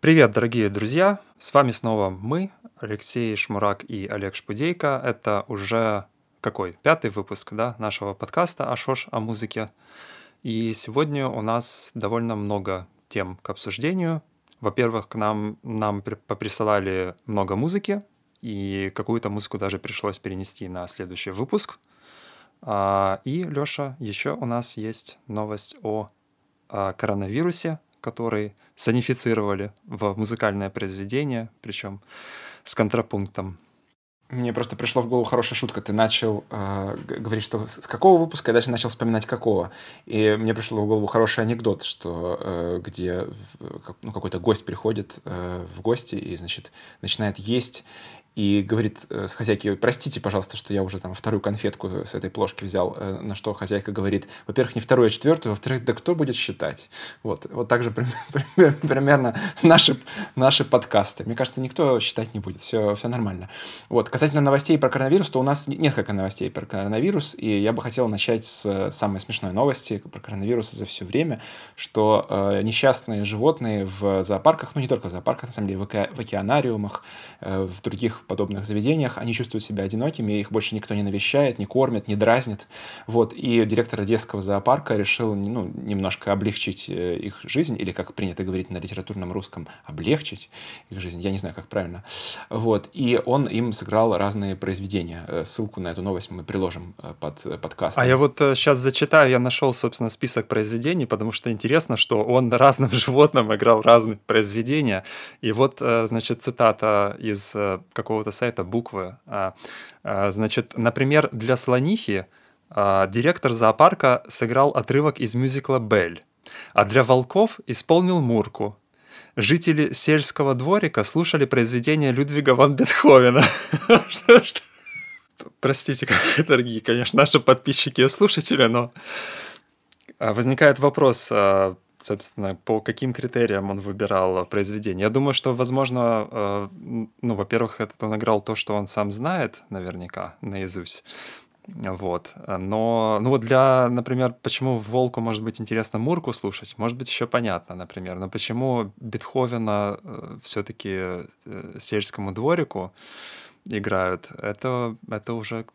Привет, дорогие друзья! С вами снова мы, Алексей Шмурак и Олег Шпудейко. Это уже какой? Пятый выпуск да, нашего подкаста «Ашош о музыке». И сегодня у нас довольно много тем к обсуждению. Во-первых, к нам, нам поприсылали много музыки, и какую-то музыку даже пришлось перенести на следующий выпуск. А, и, Лёша, еще у нас есть новость о коронавирусе, который санифицировали в музыкальное произведение, причем с контрапунктом. Мне просто пришло в голову хорошая шутка. Ты начал э, говорить, что с какого выпуска, я дальше начал вспоминать какого. И мне пришло в голову хороший анекдот, что э, где ну, какой-то гость приходит э, в гости и, значит, начинает есть и говорит э, с хозяйки, простите, пожалуйста, что я уже там вторую конфетку с этой плошки взял, э, на что хозяйка говорит, во-первых, не вторую, а четвертую, во-вторых, да кто будет считать? Вот, вот так же примерно наши, наши подкасты. Мне кажется, никто считать не будет, все, все нормально. Вот, касательно новостей про коронавирус, то у нас несколько новостей про коронавирус, и я бы хотел начать с самой смешной новости про коронавирус за все время, что э, несчастные животные в зоопарках, ну не только в зоопарках, на самом деле, в, оке, в океанариумах, э, в других подобных заведениях, они чувствуют себя одинокими, их больше никто не навещает, не кормит, не дразнит. Вот. И директор Одесского зоопарка решил ну, немножко облегчить э, их жизнь, или, как принято говорить на литературном русском, облегчить их жизнь, я не знаю, как правильно. Вот. И он им сыграл разные произведения. Э, ссылку на эту новость мы приложим э, под подкаст. А я вот сейчас зачитаю, я нашел, собственно, список произведений, потому что интересно, что он разным животным играл разные произведения. И вот, значит, цитата из какого какого-то сайта буквы. А, а, значит, например, для слонихи а, директор зоопарка сыграл отрывок из мюзикла «Бель», а для волков исполнил «Мурку». Жители сельского дворика слушали произведения Людвига ван Бетховена. Простите, дорогие, конечно, наши подписчики и слушатели, но возникает вопрос, собственно, по каким критериям он выбирал произведение. Я думаю, что, возможно, э, ну, во-первых, этот он играл то, что он сам знает наверняка наизусть. Вот. Но, ну вот для, например, почему Волку может быть интересно Мурку слушать, может быть еще понятно, например. Но почему Бетховена э, все-таки э, сельскому дворику играют, это, это уже,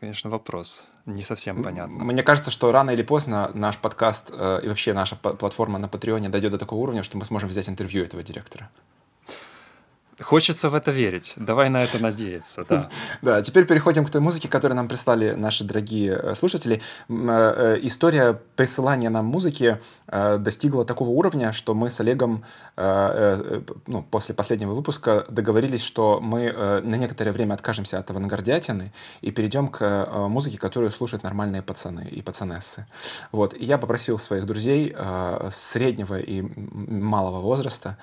конечно, вопрос не совсем понятно. Мне кажется, что рано или поздно наш подкаст э, и вообще наша платформа на Патреоне дойдет до такого уровня, что мы сможем взять интервью этого директора. Хочется в это верить. Давай на это надеяться, да. Да, теперь переходим к той музыке, которую нам прислали наши дорогие э, слушатели. Э, э, история присылания нам музыки достигла такого уровня, что мы с Олегом ну, после последнего выпуска договорились, что мы на некоторое время откажемся от авангардиатины и перейдем к музыке, которую слушают нормальные пацаны и пацанессы. Вот. И я попросил своих друзей среднего и малого возраста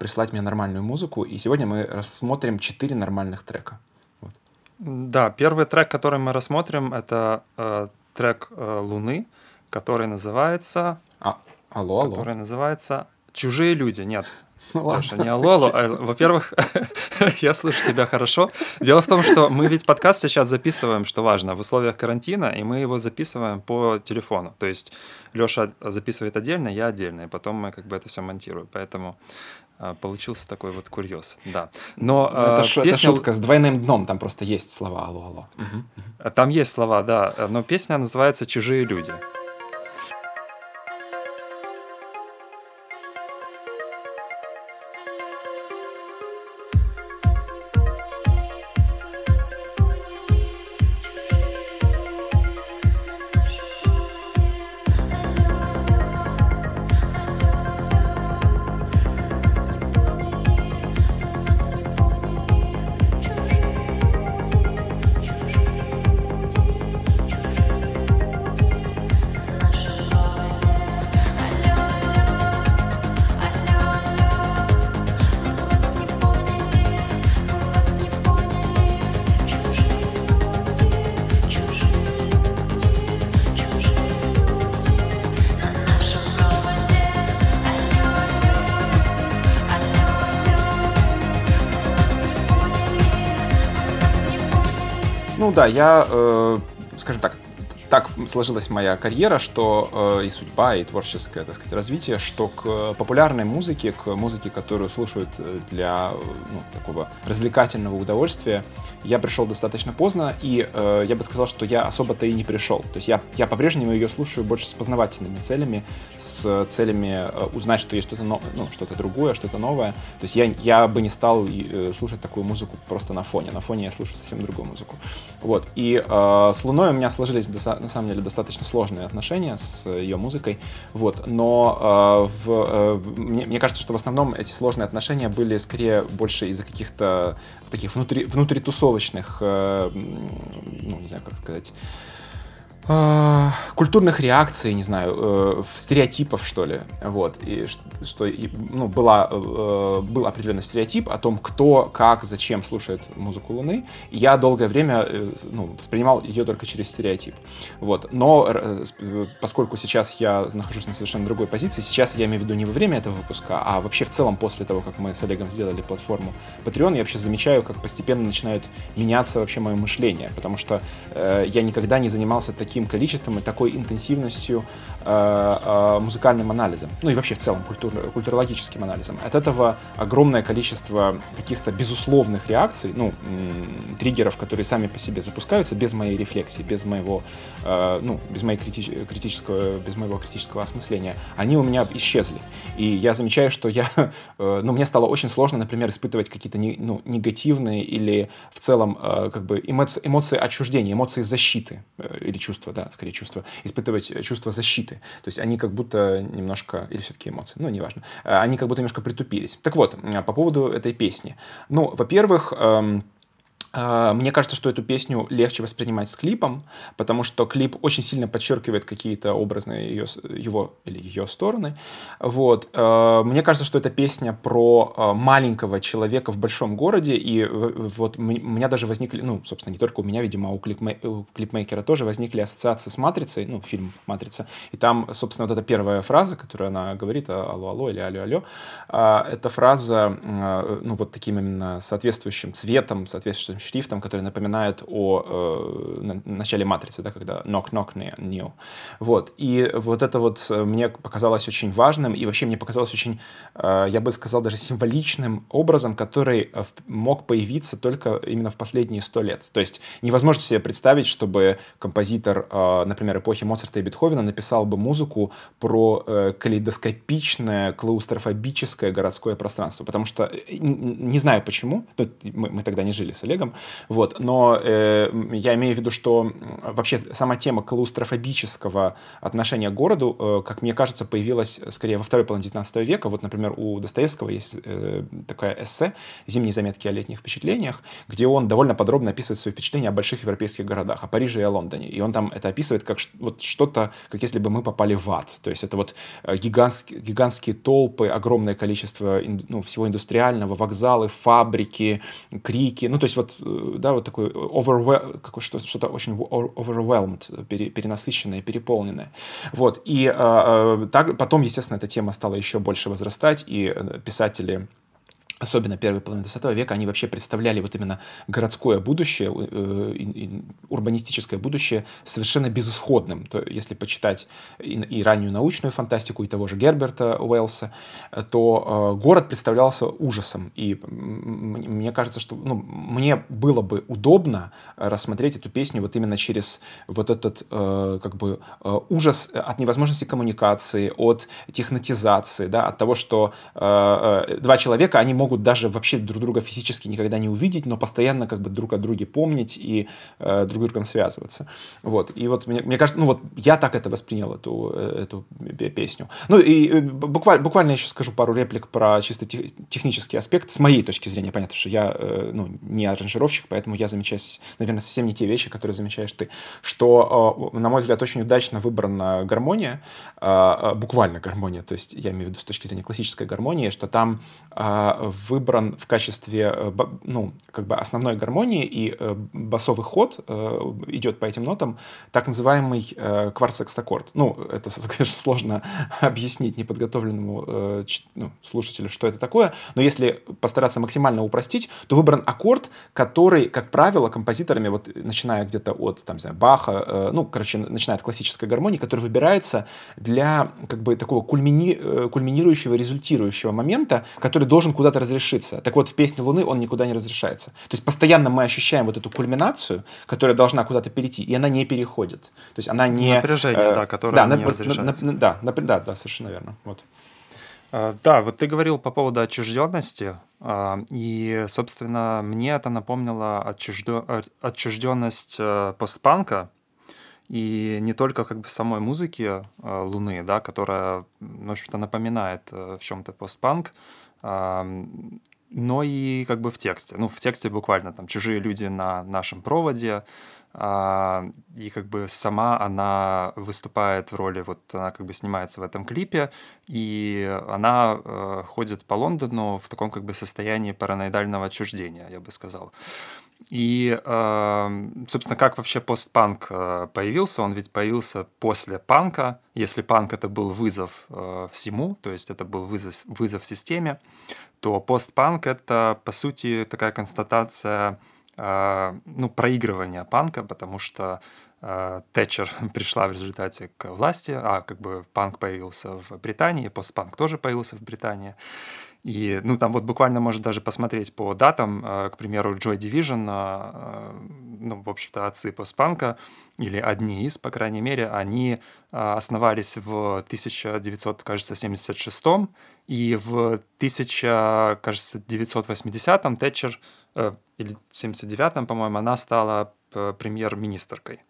прислать мне нормальную музыку, и сегодня сегодня мы рассмотрим четыре нормальных трека. Вот. Да, первый трек, который мы рассмотрим, это э, трек э, Луны, который называется... А, алло, алло. Который называется «Чужие люди». Нет, ну, не алло, алло. А, во-первых, я слышу тебя хорошо. Дело в том, что мы ведь подкаст сейчас записываем, что важно, в условиях карантина, и мы его записываем по телефону. То есть Леша записывает отдельно, я отдельно, и потом мы как бы это все монтируем. Поэтому получился такой вот курьез, да. Но ну, это, э, песня... это шутка с двойным дном, там просто есть слова «алло, алло». Угу. Там есть слова, да, но песня называется «Чужие люди». Ну да, я, э, скажем так, так сложилась моя карьера, что э, и судьба, и творческое, так сказать, развитие, что к популярной музыке, к музыке, которую слушают для ну, такого развлекательного удовольствия, я пришел достаточно поздно, и э, я бы сказал, что я особо-то и не пришел. То есть я, я по-прежнему ее слушаю больше с познавательными целями, с целями э, узнать, что есть что-то ну, что-то другое, что-то новое. То есть я, я бы не стал э, слушать такую музыку просто на фоне. На фоне я слушаю совсем другую музыку. Вот. И э, с Луной у меня сложились на самом деле достаточно сложные отношения с ее музыкой. Вот. Но э, в, э, мне, мне кажется, что в основном эти сложные отношения были скорее больше из-за каких-то таких внутри, внутритусовочных, э, ну, не знаю, как сказать, э, культурных реакций, не знаю, э, стереотипов, что ли, вот, и что, ну, была, э, был определенный стереотип о том, кто, как, зачем слушает музыку Луны, и я долгое время, э, ну, воспринимал ее только через стереотип, вот, но поскольку сейчас я нахожусь на совершенно другой позиции, сейчас я имею в виду не во время этого выпуска, а вообще в целом после того, как мы с Олегом сделали платформу Patreon, я вообще замечаю, как постепенно начинает меняться вообще мое мышление, потому что э, я никогда не занимался таким таким количеством и такой интенсивностью музыкальным анализом, ну и вообще в целом культур, культурологическим анализом. От этого огромное количество каких-то безусловных реакций, ну, триггеров, которые сами по себе запускаются без моей рефлексии, без моего, э, ну, без моей критич, критического, без моего критического осмысления, они у меня исчезли. И я замечаю, что я, э, ну, мне стало очень сложно, например, испытывать какие-то ну, негативные или в целом э, как бы эмоции, эмоции отчуждения, эмоции защиты э, или чувства да, скорее чувство, испытывать чувство защиты. То есть они как будто немножко, или все-таки эмоции, ну, неважно, э, они как будто немножко притупились. Так вот, по поводу этой песни. Ну, во-первых, эм, мне кажется, что эту песню легче воспринимать с клипом, потому что клип очень сильно подчеркивает какие-то образные ее, его или ее стороны. Вот. А, мне кажется, что эта песня про а, маленького человека в большом городе, и вот у меня даже возникли, ну, собственно, не только у меня, видимо, а у, клипмей, у клипмейкера тоже возникли ассоциации с «Матрицей», ну, фильм «Матрица», и там, собственно, вот эта первая фраза, которую она говорит, «Алло, алло» или «Алло, алло», эта фраза, ну, вот таким именно соответствующим цветом, соответствующим шрифтом, который напоминает о э, начале матрицы, да, когда knock-knock new. Вот. И вот это вот э, мне показалось очень важным, и вообще мне показалось очень, э, я бы сказал, даже символичным образом, который э, мог появиться только именно в последние сто лет. То есть невозможно себе представить, чтобы композитор, э, например, эпохи Моцарта и Бетховена написал бы музыку про э, калейдоскопичное, клаустрофобическое городское пространство, потому что э, не знаю почему, мы, мы тогда не жили с Олегом, вот. Но э, я имею в виду, что вообще сама тема клаустрофобического отношения к городу, э, как мне кажется, появилась скорее во второй половине 19 века. Вот, например, у Достоевского есть э, такая эссе «Зимние заметки о летних впечатлениях», где он довольно подробно описывает свои впечатления о больших европейских городах, о Париже и о Лондоне. И он там это описывает как вот что-то, как если бы мы попали в ад. То есть это вот э, гигантские, гигантские толпы, огромное количество ну, всего индустриального, вокзалы, фабрики, крики. Ну, то есть вот да, вот такой overwhel... какое что-то, очень overwhelmed, перенасыщенное, переполненное. Вот, и э, так, потом, естественно, эта тема стала еще больше возрастать, и э, писатели особенно первой половины 20 века, они вообще представляли вот именно городское будущее, э, урбанистическое будущее совершенно безысходным. То, если почитать и, и раннюю научную фантастику, и того же Герберта Уэллса, то э, город представлялся ужасом. И мне кажется, что ну, мне было бы удобно рассмотреть эту песню вот именно через вот этот э, как бы э, ужас от невозможности коммуникации, от технотизации, да, от того, что э, э два человека, они могут могут даже вообще друг друга физически никогда не увидеть, но постоянно как бы друг о друге помнить и э, друг с другом связываться. Вот. И вот мне, мне кажется, ну вот я так это воспринял, эту, э, эту песню. Ну и э, буквально, буквально еще скажу пару реплик про чисто технический аспект с моей точки зрения. Понятно, что я э, ну, не аранжировщик, поэтому я замечаю, наверное, совсем не те вещи, которые замечаешь ты. Что, на мой взгляд, очень удачно выбрана гармония, буквально гармония, то есть я имею в виду с точки зрения классической гармонии, что там выбран в качестве, ну, как бы основной гармонии, и басовый ход идет по этим нотам, так называемый кварт-секстаккорд. Ну, это, конечно, сложно объяснить неподготовленному ну, слушателю, что это такое, но если постараться максимально упростить, то выбран аккорд, который, как правило, композиторами, вот начиная где-то от, там, не знаю, Баха, ну, короче, начиная от классической гармонии, который выбирается для как бы такого кульмини, э, кульминирующего, результирующего момента, который должен куда-то разрешиться. Так вот, в «Песне Луны» он никуда не разрешается. То есть постоянно мы ощущаем вот эту кульминацию, которая должна куда-то перейти, и она не переходит. То есть она не... Напряжение, э, да, которое да, не на, разрешается. На, на, да, на, да, да, совершенно верно. Вот. А, да, вот ты говорил по поводу отчужденности, а, и, собственно, мне это напомнило отчужденность э, постпанка, и не только как бы самой музыки э, Луны, да, которая, в общем-то, напоминает э, в чем-то постпанк, э, но и как бы в тексте. Ну, в тексте буквально там чужие люди на нашем проводе, э, и как бы сама она выступает в роли, вот она как бы снимается в этом клипе, и она э, ходит по Лондону в таком как бы состоянии параноидального отчуждения, я бы сказал. И, эм, собственно, как вообще постпанк э, появился? Он ведь появился после панка. Если панк это был вызов э, всему, то есть это был вызов, вызов системе, то постпанк это, по сути, такая констатация э, ну, проигрывания панка, потому что Тэтчер пришла в результате к власти, а как бы панк появился в Британии, постпанк тоже появился в Британии. И, ну, там вот буквально можно даже посмотреть по датам, э, к примеру, Joy Division, э, ну, в общем-то, отцы постпанка, или одни из, по крайней мере, они э, основались в 1976 и в 1980-м Тэтчер, или 79-м, по-моему, она стала премьер-министркой.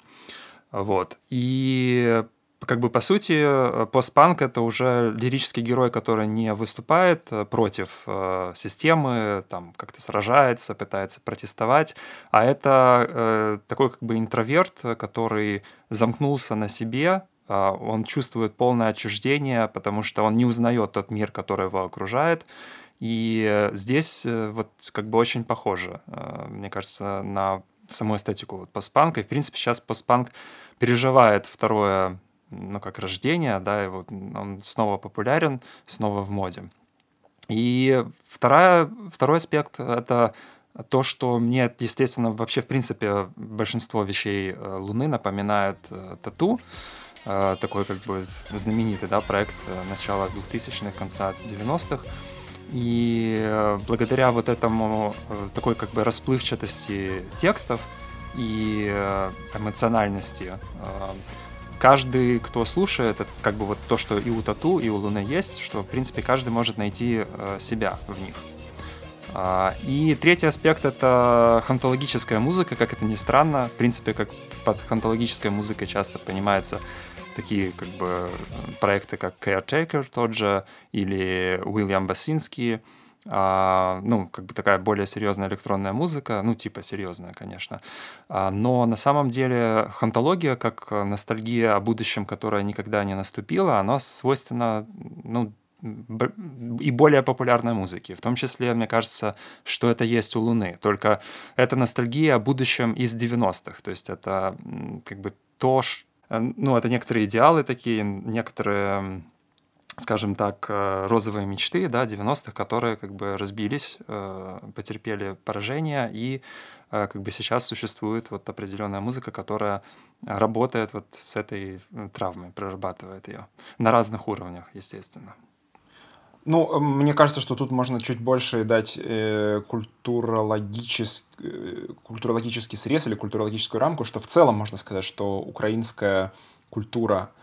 Вот. И как бы по сути э, постпанк это уже лирический герой, который не выступает э, против э, системы, там как-то сражается, пытается протестовать, а это э, такой как бы интроверт, который замкнулся на себе, э, он чувствует полное отчуждение, потому что он не узнает тот мир, который его окружает. И э, здесь вот как бы очень похоже, мне кажется, на саму эстетику вот постпанка. И, в принципе, сейчас постпанк переживает второе ну, как рождение, да, и вот он снова популярен, снова в моде. И вторая, второй аспект — это то, что мне, естественно, вообще, в принципе, большинство вещей э, Луны напоминают э, тату, э, такой как бы знаменитый да, проект начала 2000-х, конца 90-х. И благодаря вот этому такой как бы расплывчатости текстов и эмоциональности каждый, кто слушает, это как бы вот то, что и у Тату, и у Луны есть, что, в принципе, каждый может найти э, себя в них. А, и третий аспект — это хантологическая музыка, как это ни странно. В принципе, как под хантологической музыкой часто понимается такие как бы проекты, как Caretaker тот же, или Уильям Басинский — а, ну, как бы такая более серьезная электронная музыка, ну, типа серьезная, конечно. А, но на самом деле хантология, как ностальгия о будущем, которая никогда не наступила, она свойственна, ну, и более популярной музыки. В том числе, мне кажется, что это есть у Луны. Только это ностальгия о будущем из 90-х. То есть это как бы то, ну, это некоторые идеалы такие, некоторые скажем так, э, розовые мечты да, 90-х, которые как бы разбились, э, потерпели поражение, и э, как бы сейчас существует вот определенная музыка, которая работает вот с этой травмой, прорабатывает ее на разных уровнях, естественно. Ну, мне кажется, что тут можно чуть больше дать э, культурологический, э, культурологический срез или культурологическую рамку, что в целом можно сказать, что украинская культура —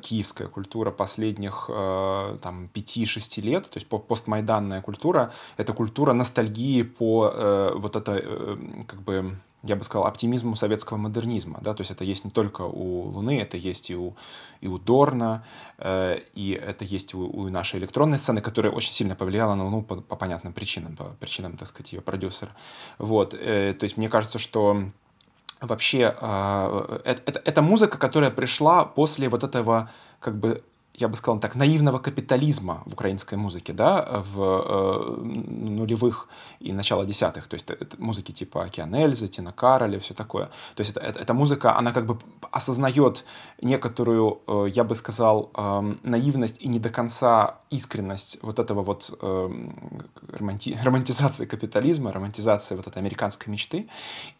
киевская культура последних э, там 5-6 лет, то есть постмайданная культура, это культура ностальгии по э, вот это как бы я бы сказал, оптимизму советского модернизма. Да? То есть это есть не только у Луны, это есть и у, и у Дорна, э, и это есть у, у нашей электронной сцены, которая очень сильно повлияла на Луну по, по понятным причинам, по причинам, так сказать, ее продюсера. Вот. Э, то есть мне кажется, что вообще э, это, это, это музыка, которая пришла после вот этого как бы я бы сказал так, наивного капитализма в украинской музыке, да, в э, нулевых и начало десятых. То есть это, музыки типа Океан Эльзы, Тина Кароли, все такое. То есть это, это, эта музыка, она как бы осознает некоторую, э, я бы сказал, э, наивность и не до конца искренность вот этого вот э, романти романтизации капитализма, романтизации вот этой американской мечты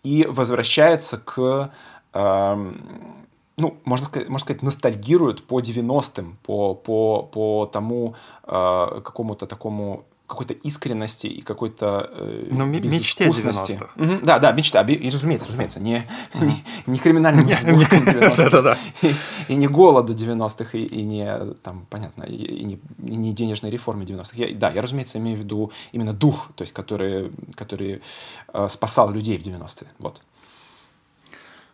и возвращается к э, ну, можно сказать, можно сказать, ностальгируют по 90-м, по, по, по тому э, какому-то такому какой-то искренности и какой-то э, ну, мечте 90-х. Угу, да, да, мечта, и, разумеется, разумеется, не, не, не криминальным и не голоду 90-х, и, и не, там, понятно, и, и не, и не денежной реформе 90-х. Я, да, я, разумеется, имею в виду именно дух, то есть, который, который э, спасал людей в 90-е, вот.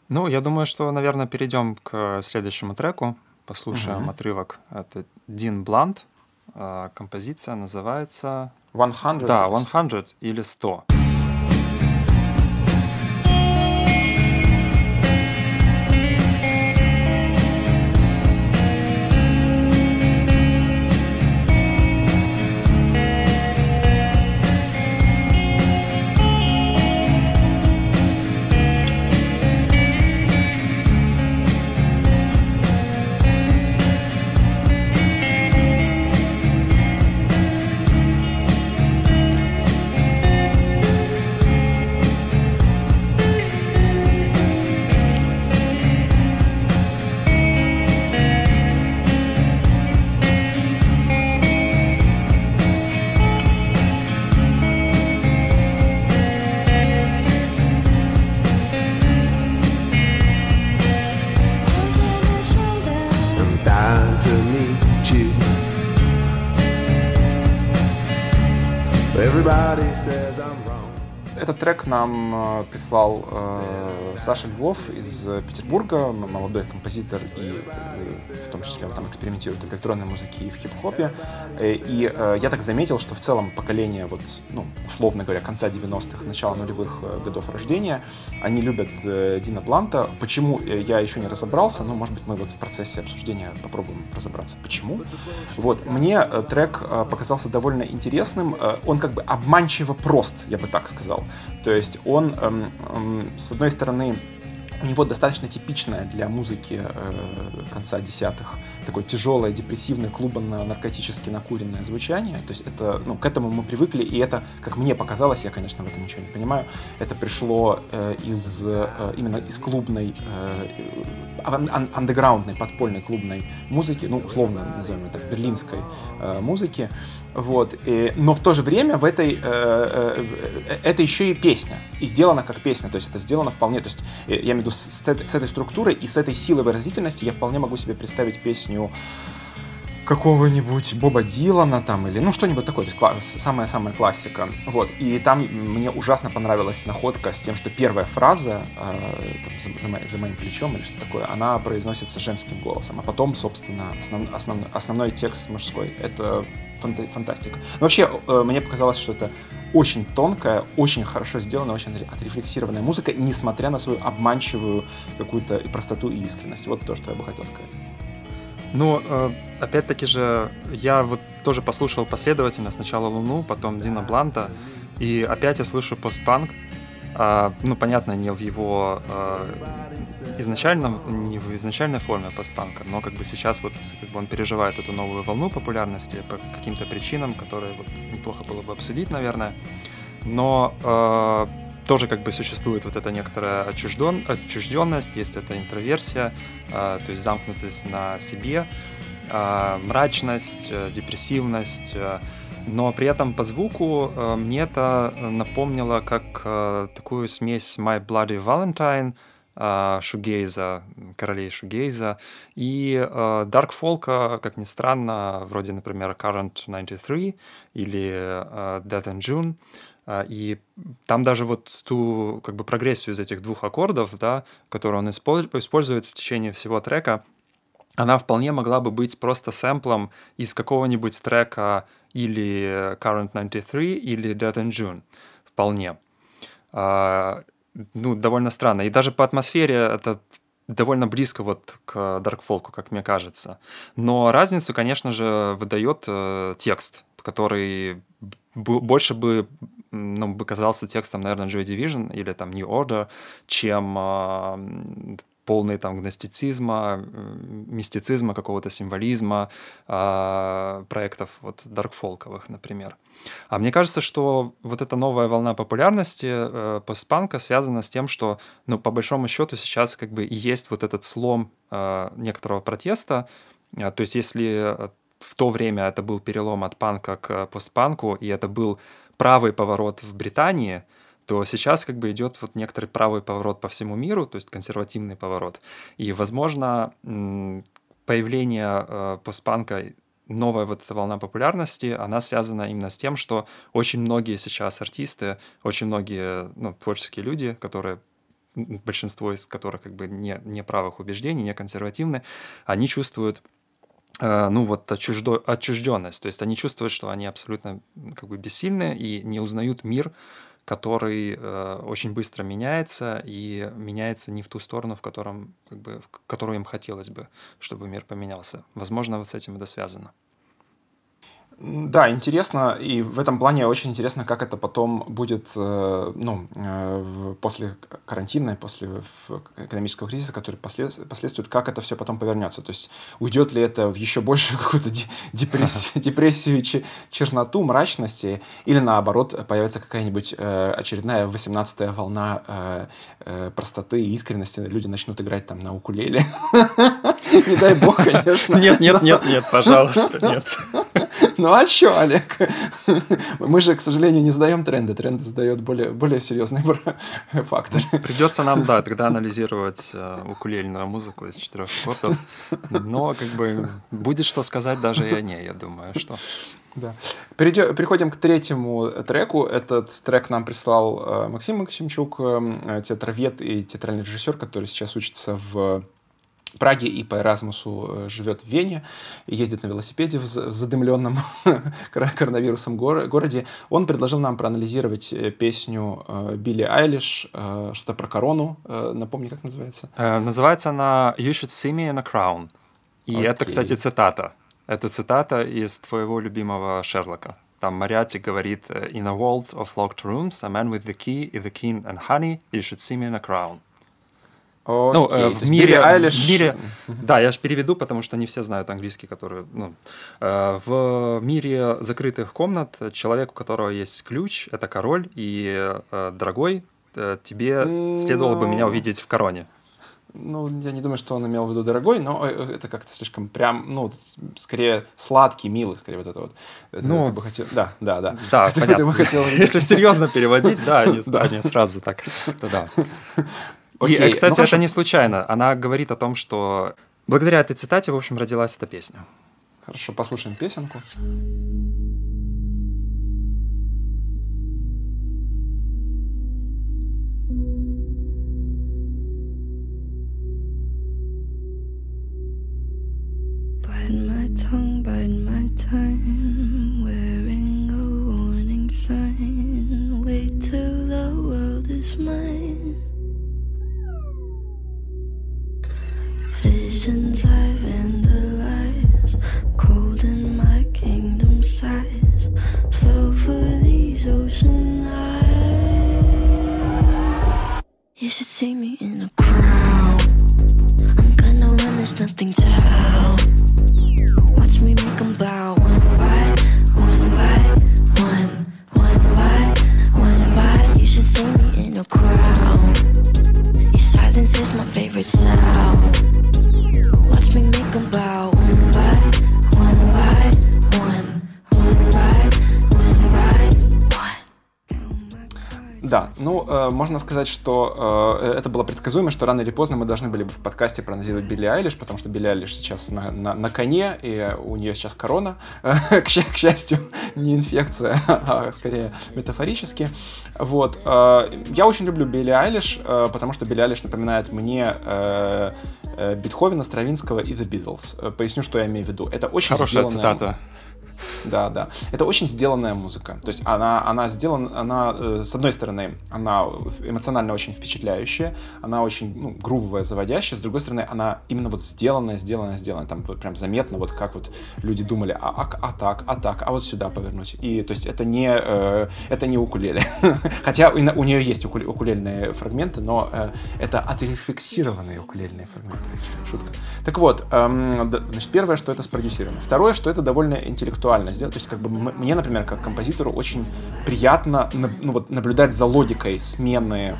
Ну, я думаю, что, наверное, перейдем к следующему треку, послушаем угу. отрывок. Это Дин Блант, а, композиция называется... 100? Да, 100 или 100. Нам э, прислал э, Саша Львов из Петербурга, молодой композитор и э, в том числе там экспериментирует в электронной музыке и в хип-хопе. Э, и э, я так заметил, что в целом поколение, вот, ну, условно говоря, конца 90-х, начала нулевых э, годов рождения, они любят э, Дина Бланта. Почему э, я еще не разобрался, ну, может быть, мы вот в процессе обсуждения попробуем разобраться, почему. Вот, мне э, трек э, показался довольно интересным. Э, он как бы обманчиво прост, я бы так сказал. То есть он, эм, эм, с одной стороны, name. У него достаточно типичное для музыки э, конца десятых такое тяжелое, депрессивное, клубно-наркотически накуренное звучание. То есть это, ну, к этому мы привыкли, и это, как мне показалось, я, конечно, в этом ничего не понимаю, это пришло э, из, э, именно из клубной, э, андеграундной, подпольной клубной музыки, ну, условно назовем это берлинской э, музыки. Вот. И, но в то же время в этой, э, э, э это еще и песня. И сделано как песня, то есть это сделано вполне, то есть э, я имею виду с, с, с этой структурой и с этой силой выразительности я вполне могу себе представить песню какого-нибудь Боба Дилана там или ну что-нибудь такое, то есть самая-самая классика. Вот, и там мне ужасно понравилась находка с тем, что первая фраза э, там, за, за, моим, за моим плечом или что такое, она произносится женским голосом, а потом, собственно, основ, основ, основной текст мужской. Это фанта фантастика. Но вообще, э, мне показалось, что это очень тонкая, очень хорошо сделанная, очень отрефлексированная музыка, несмотря на свою обманчивую какую-то простоту и искренность. Вот то, что я бы хотел сказать. Ну, э, опять-таки же, я вот тоже послушал последовательно сначала Луну, потом Дина Бланта, и опять я слышу постпанк, а, ну, понятно, не в его а, изначальном, не в изначальной форме постпанка, но как бы сейчас вот как бы он переживает эту новую волну популярности по каким-то причинам, которые вот неплохо было бы обсудить, наверное. Но а, тоже как бы существует вот эта некоторая отчужден, отчужденность, есть эта интроверсия, э, то есть замкнутость на себе, э, мрачность, э, депрессивность, э, но при этом по звуку э, мне это напомнило как такую смесь My Bloody Valentine, шугейза, королей шугейза, и дарк фолка, как ни странно, вроде, например, Current 93 или Death in June, а, и там даже вот ту как бы прогрессию из этих двух аккордов, да, которую он использует в течение всего трека, она вполне могла бы быть просто сэмплом из какого-нибудь трека или Current 93, или Dead in June. Вполне. А, ну, довольно странно. И даже по атмосфере это довольно близко вот к даркфолку, как мне кажется. Но разницу, конечно же, выдает э, текст, который больше бы ну, бы казался текстом, наверное, Joy Division или там New Order, чем э, полный там гностицизма, мистицизма, какого-то символизма, э, проектов вот даркфолковых, например. А мне кажется, что вот эта новая волна популярности э, постпанка связана с тем, что, ну, по большому счету сейчас как бы и есть вот этот слом э, некоторого протеста. Э, то есть если в то время это был перелом от панка к постпанку, и это был правый поворот в Британии, то сейчас как бы идет вот некоторый правый поворот по всему миру, то есть консервативный поворот. И, возможно, появление э, постпанка новая вот эта волна популярности, она связана именно с тем, что очень многие сейчас артисты, очень многие ну, творческие люди, которые большинство из которых как бы не, не правых убеждений, не консервативны, они чувствуют ну вот отчуждо, отчужденность, то есть они чувствуют, что они абсолютно как бы бессильны и не узнают мир, который э, очень быстро меняется и меняется не в ту сторону, в котором как бы в которую им хотелось бы, чтобы мир поменялся. Возможно, вот с этим это связано. Да, интересно, и в этом плане очень интересно, как это потом будет, э, ну, э, после карантина, после экономического кризиса, который последствует, как это все потом повернется. То есть уйдет ли это в еще большую какую-то депрессию, депрессию черноту, мрачности, или наоборот появится какая-нибудь э, очередная 18-я волна простоты и искренности, люди начнут играть там на укулеле. Не дай бог, конечно. Нет, нет, нет, нет, пожалуйста, нет. Ну а что, Олег? Мы же, к сожалению, не задаем тренды. Тренды задает более, более серьезный фактор. Придется нам, да, тогда анализировать э, укулельную музыку из четырех аккордов. Но как бы будет что сказать даже и о ней, я думаю, что... Да. Перейдем, переходим к третьему треку. Этот трек нам прислал э, Максим Максимчук, э, театровед и театральный режиссер, который сейчас учится в Праге и по Эразмусу э, живет в Вене, ездит на велосипеде в задымленном коронавирусом городе. Он предложил нам проанализировать э, песню э, Билли Айлиш, что-то про корону. Напомни, как называется? Называется она «You should see me in a crown». И okay. это, кстати, цитата. Это цитата из твоего любимого Шерлока. Там Мариати говорит «In a world of locked rooms, a man with the key, the king and honey, you should see me in a crown». Окей, ну, э, в мире, Айлиш... в мире, да, я же переведу, потому что не все знают английский, который, ну, э, в мире закрытых комнат человек, у которого есть ключ, это король, и э, дорогой, э, тебе но... следовало бы меня увидеть в короне. Ну, я не думаю, что он имел в виду дорогой, но э, это как-то слишком прям, ну, скорее сладкий, милый, скорее вот это вот. Это, ну, ты бы хотел... Да, да, да. Да, это, понятно. Ты бы хотел... Если серьезно переводить, да, не, сразу так, да. Окей. И, э, кстати, ну, это не случайно. Она говорит о том, что благодаря этой цитате, в общем, родилась эта песня. Хорошо, послушаем песенку. Bite my tongue, bite my time, wearing a warning sign. Wait till the world is mine. Visions I vandalize, cold in my kingdom size. Fell for these ocean eyes. You should see me in a crowd. I'm gonna there's nothing to. Watch me bow one by one by one, one by one by. You should see me in a crowd. Your silence is my favorite sound mình mới công bào Да, ну, э, можно сказать, что э, это было предсказуемо, что рано или поздно мы должны были бы в подкасте проанализировать Билли Айлиш, потому что Билли Айлиш сейчас на, на, на коне, и у нее сейчас корона, к, к счастью, не инфекция, а скорее метафорически. Вот. Э, я очень люблю Билли Айлиш, э, потому что Билли Айлиш напоминает мне э, Бетховена, Стравинского и The Beatles. Поясню, что я имею в виду. Это очень Хорошая сделанная... цитата. Да, да. Это очень сделанная музыка. То есть она, она сделана, она, э, с одной стороны, она эмоционально очень впечатляющая, она очень ну, грувовая, заводящая, с другой стороны, она именно вот сделанная, сделанная, сделанная. Там вот прям заметно, вот как вот люди думали, а, а, а так, а так, а вот сюда повернуть. И то есть это не, э, это не укулеле. Хотя у, у нее есть укуле, укулельные фрагменты, но э, это отрефлексированные укулельные фрагменты. Шутка. Так вот, эм, значит, первое, что это спродюсировано. Второе, что это довольно интеллектуально сделано. То есть, как бы мне, например, как композитору, очень приятно ну, вот, наблюдать за логикой смены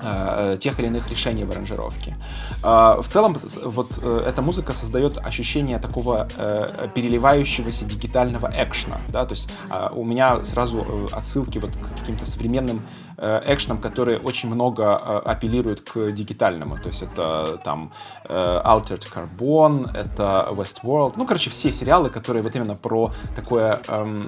э, тех или иных решений в аранжировке. Э, в целом, вот э, эта музыка создает ощущение такого переливающегося дигитального экшена, да, то есть у меня сразу отсылки вот к каким-то современным Э, экшеном, которые очень много э, апеллируют к дигитальному. То есть это там э, Altered Carbon, это Westworld. Ну, короче, все сериалы, которые вот именно про такое эм,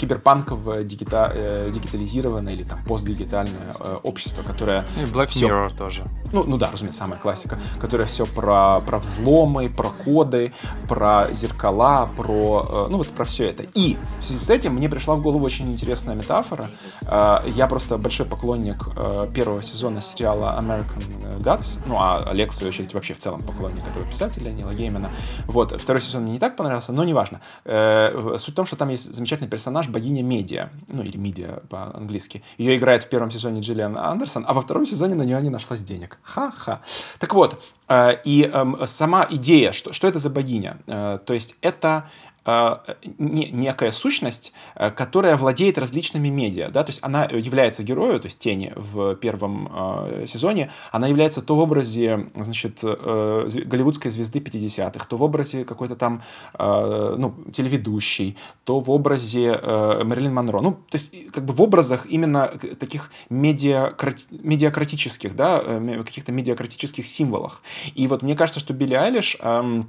киберпанковое, дигита, э, дигитализированное или там постдигитальное э, общество, которое... И Black все... Mirror тоже. Ну, ну да, разумеется, самая классика, которая все про, про взломы, про коды, про зеркала, про... Э, ну вот про все это. И в связи с этим мне пришла в голову очень интересная метафора. Э, я просто просто большой поклонник э, первого сезона сериала American Gods. Ну, а Олег, в свою очередь, вообще в целом поклонник этого писателя, Нила Геймена. Вот, второй сезон мне не так понравился, но неважно. Э, суть в том, что там есть замечательный персонаж, богиня медиа. Ну, или медиа по-английски. Ее играет в первом сезоне Джиллиан Андерсон, а во втором сезоне на нее не нашлось денег. Ха-ха. Так вот, э, и э, сама идея, что, что это за богиня? Э, то есть это не, некая сущность, э, которая владеет различными медиа, да, то есть она является героем, то есть тени в первом э, сезоне, она является то в образе, значит, э, голливудской звезды 50-х, то в образе какой-то там, э, ну, телеведущей, то в образе э, Мэрилин Монро, ну, то есть как бы в образах именно таких медиакрат, медиакратических, да, э, каких-то медиакратических символах. И вот мне кажется, что Билли Айлиш э,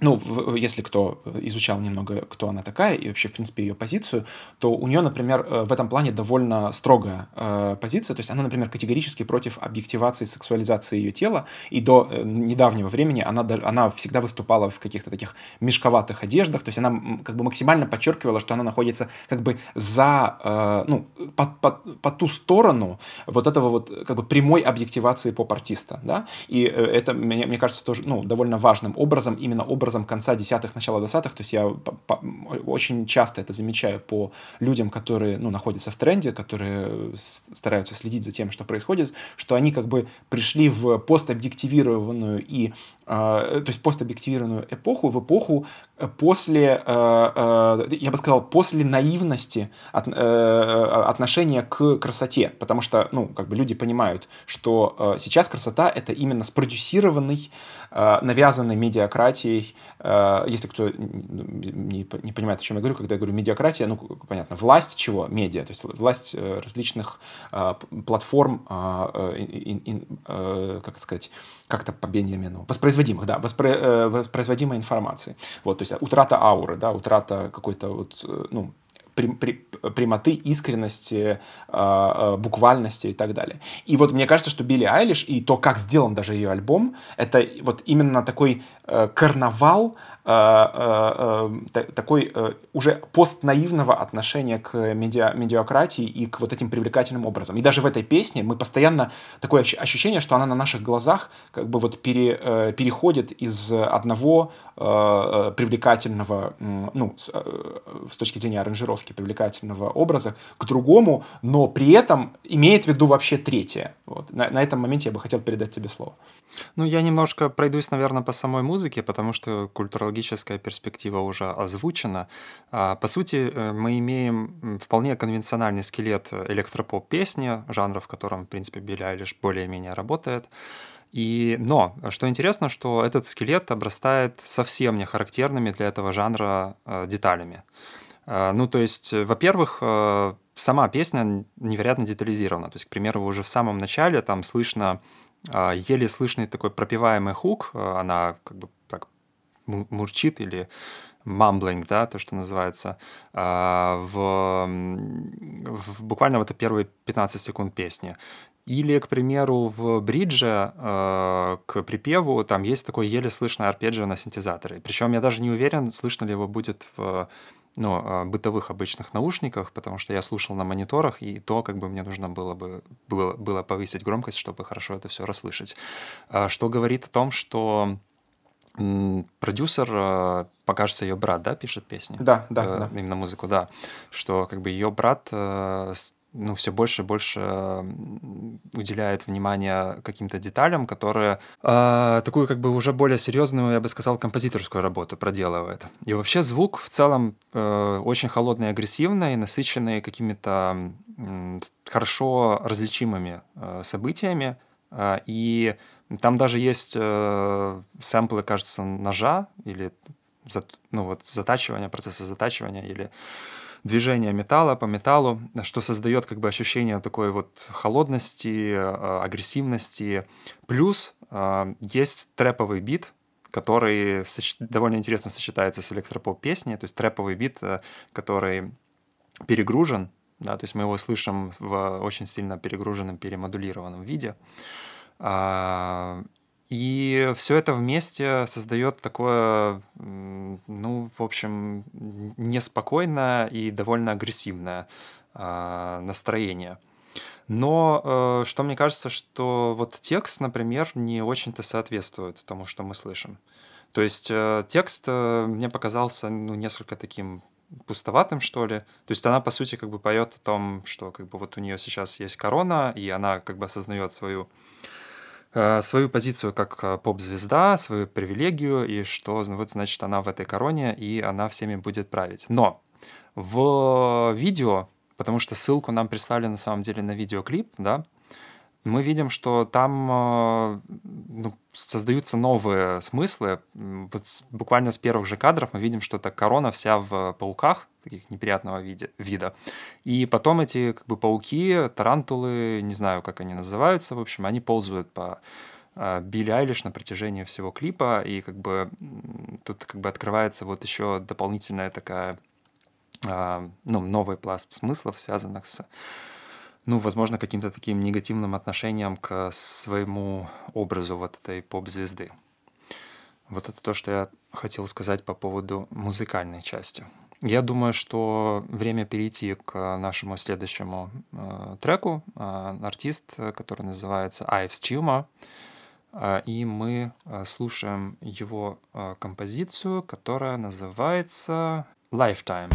ну, в, если кто изучал немного, кто она такая, и вообще, в принципе, ее позицию, то у нее, например, э, в этом плане довольно строгая э, позиция. То есть она, например, категорически против объективации, сексуализации ее тела. И до э, недавнего времени она, она всегда выступала в каких-то таких мешковатых одеждах. То есть она как бы максимально подчеркивала, что она находится как бы за, э, ну, по, по, по ту сторону вот этого вот как бы прямой объективации поп-артиста, да. И э, это, мне, мне кажется, тоже, ну, довольно важным образом, именно образом образом конца десятых, начала двадцатых, то есть я очень часто это замечаю по людям, которые, ну, находятся в тренде, которые стараются следить за тем, что происходит, что они как бы пришли в постобъективированную и, э, то есть постобъективированную эпоху, в эпоху после, э, э, я бы сказал, после наивности от, э, отношения к красоте, потому что, ну, как бы люди понимают, что э, сейчас красота это именно спродюсированный, э, навязанный медиакратией Э, если кто не, не понимает, о чем я говорю, когда я говорю медиакратия, ну, понятно, власть чего? Медиа, то есть власть э, различных э, платформ, как сказать, как-то по Беньямину, воспроизводимых, да, воспро, воспроизводимой информации. Вот, то есть утрата ауры, да, утрата какой-то вот, ну, прямоты, искренности, буквальности и так далее. И вот мне кажется, что Билли Айлиш и то, как сделан даже ее альбом, это вот именно такой Э, карнавал э, э, такой уже постнаивного отношения к медиа, медиакратии и к вот этим привлекательным образом. И даже в этой песне мы постоянно такое ощущение, что она на наших глазах как бы вот пере, переходит из одного привлекательного, ну, с точки зрения аранжировки привлекательного образа к другому, но при этом имеет в виду вообще третье. Вот. На, на этом моменте я бы хотел передать тебе слово. Ну, я немножко пройдусь, наверное, по самой музыке, потому что культурологическая перспектива уже озвучена. А, по сути, э, мы имеем вполне конвенциональный скелет электропоп-песни, жанра, в котором, в принципе, Билли Айлиш более-менее работает. И, но, что интересно, что этот скелет обрастает совсем не характерными для этого жанра э, деталями. Э, ну, то есть, во-первых, сама песня невероятно детализирована. То есть, к примеру, уже в самом начале там слышно а, еле слышный такой пропиваемый хук, а, она как бы так мурчит или мамблинг, да, то, что называется, а, в, в буквально вот это первые 15 секунд песни. Или, к примеру, в бридже э, к припеву там есть такой еле слышный арпеджио на синтезаторе. Причем я даже не уверен, слышно ли его будет в ну, э, бытовых обычных наушниках, потому что я слушал на мониторах, и то как бы мне нужно было бы было, было повысить громкость, чтобы хорошо это все расслышать. А что говорит о том, что продюсер, э, покажется, ее брат, да, пишет песни? Да, да, э, да. Именно музыку, да. Что как бы ее брат ну, все больше и больше уделяет внимание каким-то деталям, которые э, такую как бы уже более серьезную, я бы сказал, композиторскую работу проделывает. И вообще звук в целом э, очень холодный агрессивный, насыщенный какими-то э, хорошо различимыми э, событиями. Э, и там даже есть э, сэмплы, кажется, ножа или ну, вот, затачивания, процесса затачивания или движение металла по металлу, что создает как бы ощущение такой вот холодности, э, агрессивности. Плюс э, есть трэповый бит, который довольно интересно сочетается с электропоп песней, то есть трэповый бит, э, который перегружен, да, то есть мы его слышим в очень сильно перегруженном, перемодулированном виде. А, и все это вместе создает такое, ну, в общем, неспокойное и довольно агрессивное э, настроение. Но э, что мне кажется, что вот текст, например, не очень-то соответствует тому, что мы слышим. То есть э, текст э, мне показался ну, несколько таким пустоватым, что ли. То есть она, по сути, как бы поет о том, что как бы вот у нее сейчас есть корона, и она как бы осознает свою свою позицию как э, поп-звезда, свою привилегию, и что, вот, значит, она в этой короне, и она всеми будет править. Но в видео, потому что ссылку нам прислали на самом деле на видеоклип, да, мы видим, что там э, ну, создаются новые смыслы. Вот буквально с первых же кадров мы видим, что эта корона вся в пауках, таких неприятного вида. И потом эти как бы пауки, тарантулы, не знаю, как они называются, в общем, они ползают по э, Билли Айлиш на протяжении всего клипа, и как бы тут как бы открывается вот еще дополнительная такая, э, ну, новый пласт смыслов, связанных с ну, возможно, каким-то таким негативным отношением к своему образу вот этой поп-звезды. Вот это то, что я хотел сказать по поводу музыкальной части. Я думаю, что время перейти к нашему следующему э, треку. Э, артист, который называется Ives Tumor. Э, и мы э, слушаем его э, композицию, которая называется Lifetime.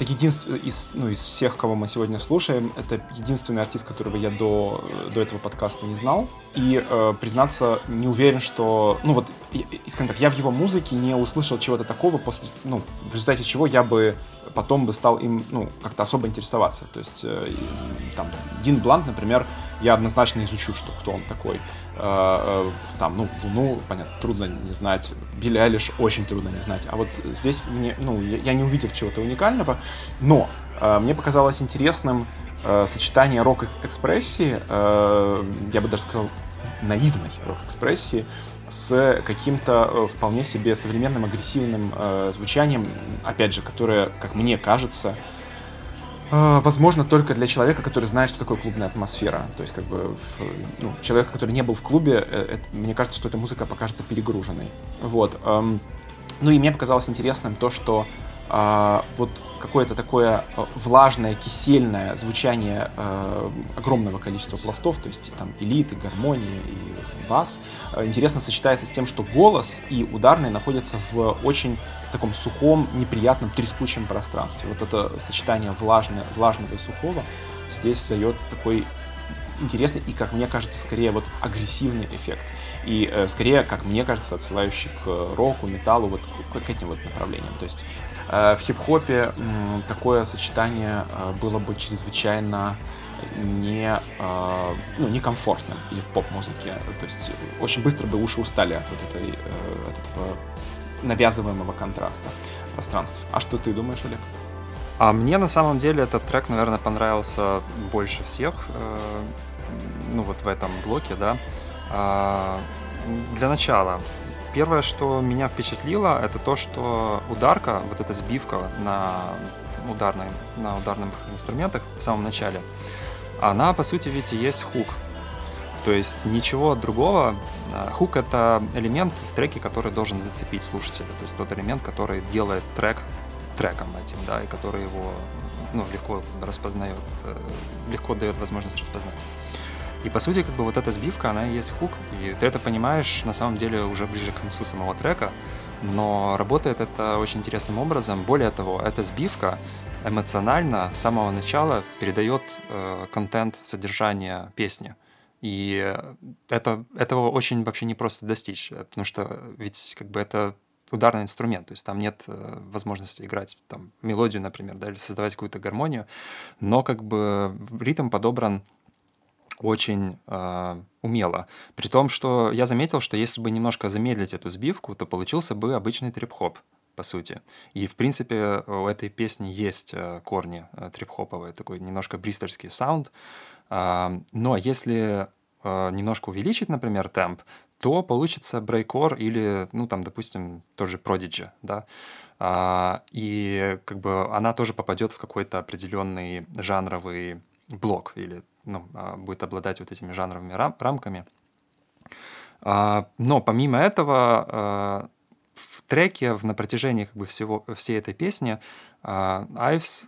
Это единственный из, ну, из всех, кого мы сегодня слушаем, это единственный артист, которого я до, до этого подкаста не знал. И, э, признаться, не уверен, что... Ну вот, скажем так, я в его музыке не услышал чего-то такого, после, ну, в результате чего я бы потом бы стал им, ну, как-то особо интересоваться. То есть, э, там, Дин Блант, например, я однозначно изучу, что кто он такой. Э, э, там, ну, Луну, понятно, трудно не знать. Билли Айлиш очень трудно не знать. А вот здесь мне, ну, я не увидел чего-то уникального, но э, мне показалось интересным сочетание рок-экспрессии, я бы даже сказал, наивной рок-экспрессии, с каким-то вполне себе современным агрессивным звучанием, опять же, которое, как мне кажется, возможно, только для человека, который знает, что такое клубная атмосфера. То есть, как бы, ну, человека, который не был в клубе, э, это, мне кажется, что эта музыка покажется перегруженной. Вот. Ну и мне показалось интересным то, что э, вот какое-то такое э, влажное, кисельное звучание э, огромного количества пластов, то есть там элиты, гармония и бас, э, интересно сочетается с тем, что голос и ударный находятся в очень таком сухом, неприятном, трескучем пространстве. Вот это сочетание влажное, влажного и сухого здесь дает такой интересный и, как мне кажется, скорее вот агрессивный эффект. И э, скорее, как мне кажется, отсылающий к року, металлу, вот к, к этим вот направлениям. То есть э, в хип-хопе э, такое сочетание э, было бы чрезвычайно не, э, ну, некомфортным или в поп-музыке. То есть очень быстро бы уши устали от вот этой, э, от этого навязываемого контраста пространств. А что ты думаешь, Олег? А мне на самом деле этот трек, наверное, понравился больше всех. Э, ну вот в этом блоке, да. А, для начала, первое, что меня впечатлило, это то, что ударка, вот эта сбивка на, ударной, на ударных инструментах в самом начале, она, по сути, и есть хук. То есть ничего другого. А, хук — это элемент в треке, который должен зацепить слушателя. То есть тот элемент, который делает трек треком этим, да, и который его ну, легко распознает, э, легко дает возможность распознать. И по сути, как бы вот эта сбивка, она и есть хук, и ты это понимаешь на самом деле уже ближе к концу самого трека, но работает это очень интересным образом. Более того, эта сбивка эмоционально с самого начала передает э, контент, содержание песни. И это, этого очень вообще не просто достичь, потому что ведь как бы это ударный инструмент, то есть там нет э, возможности играть там мелодию, например, да, или создавать какую-то гармонию, но как бы ритм подобран очень э, умело. При том, что я заметил, что если бы немножко замедлить эту сбивку, то получился бы обычный трип-хоп, по сути. И, в принципе, у этой песни есть э, корни э, трип-хоповые, такой немножко бристольский саунд. Э, но если э, немножко увеличить, например, темп, то получится брейкор или, ну, там, допустим, тоже Prodigy, да, а, и как бы она тоже попадет в какой-то определенный жанровый блок или ну, а, будет обладать вот этими жанровыми рам- рамками. А, но помимо этого а, в треке в, на протяжении как бы всего всей этой песни Айвс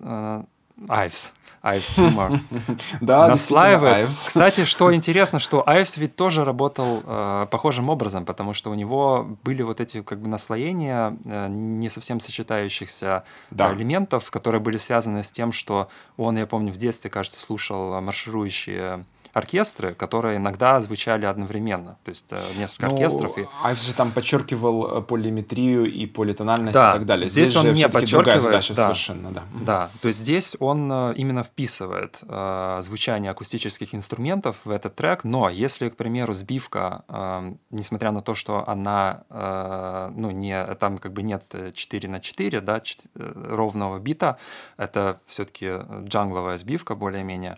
Айвс Айвс Humor да, наслаивает. Кстати, что интересно, что Айвс ведь тоже работал э, похожим образом, потому что у него были вот эти как бы наслоения э, не совсем сочетающихся да. элементов, которые были связаны с тем, что он, я помню, в детстве, кажется, слушал марширующие оркестры, которые иногда звучали одновременно, то есть э, несколько ну, оркестров. И... Айвс же там подчеркивал э, полиметрию и политональность да, и так далее. Здесь, здесь он не подчеркивает. задача да, совершенно, да. Да, то есть здесь он э, именно вписывает э, звучание акустических инструментов в этот трек, но если, к примеру, сбивка, э, несмотря на то, что она, э, ну, не, там как бы нет 4 на 4, да, 4, ровного бита, это все-таки джангловая сбивка более-менее,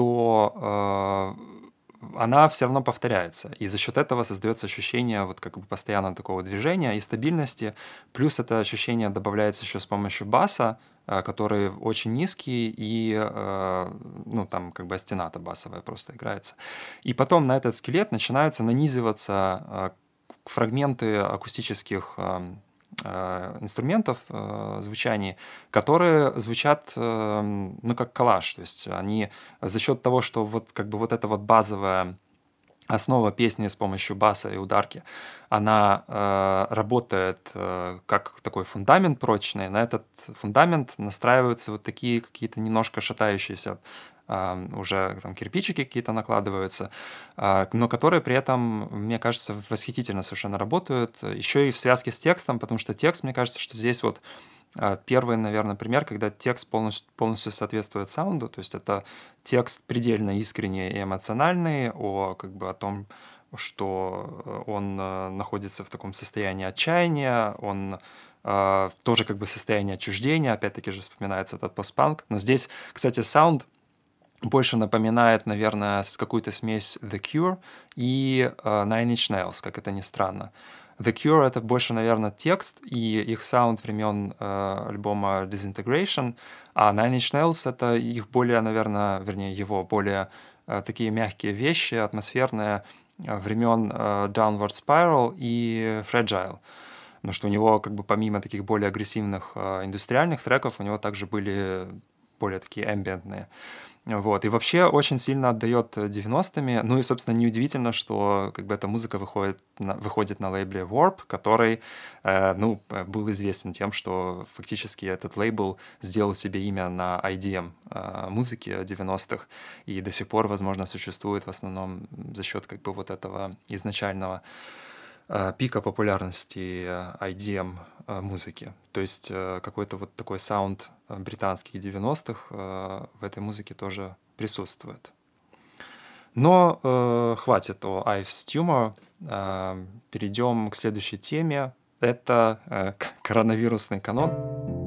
то э, она все равно повторяется. И за счет этого создается ощущение вот как бы постоянного такого движения и стабильности. Плюс это ощущение добавляется еще с помощью баса, э, который очень низкий, и э, ну, там как бы остената басовая просто играется. И потом на этот скелет начинаются нанизываться фрагменты акустических э, Э, инструментов э, звучаний, которые звучат, э, ну, как коллаж, то есть они за счет того, что вот как бы вот эта вот базовая основа песни с помощью баса и ударки, она э, работает э, как такой фундамент прочный. На этот фундамент настраиваются вот такие какие-то немножко шатающиеся уже там кирпичики какие-то накладываются, а, но которые при этом, мне кажется, восхитительно совершенно работают. Еще и в связке с текстом, потому что текст, мне кажется, что здесь вот а, первый, наверное, пример, когда текст полностью, полностью соответствует саунду, то есть это текст предельно искренний и эмоциональный о, как бы, о том, что он э, находится в таком состоянии отчаяния, он э, тоже как бы состояние отчуждения, опять-таки же вспоминается этот постпанк. Но здесь, кстати, саунд больше напоминает, наверное, какую-то смесь The Cure и uh, Nine Inch Nails, как это ни странно. The Cure — это больше, наверное, текст и их саунд времен uh, альбома Disintegration, а Nine Inch Nails — это их более, наверное, вернее, его более uh, такие мягкие вещи, атмосферные, времен Downward Spiral и Fragile. но что у него как бы помимо таких более агрессивных э, индустриальных треков, у него также были более такие амбиентные. Вот. И вообще очень сильно отдает 90-ми. Ну и, собственно, неудивительно, что как бы эта музыка выходит на, выходит на лейбле Warp, который, э, ну, был известен тем, что фактически этот лейбл сделал себе имя на IDM э, музыки 90-х и до сих пор, возможно, существует в основном за счет как бы вот этого изначального Э, пика популярности э, IDM э, музыки. То есть какой-то вот такой саунд британских 90-х в этой музыке тоже присутствует. Но э, хватит о Ives Tumor. Э, перейдем к следующей теме. Это э, коронавирусный канон.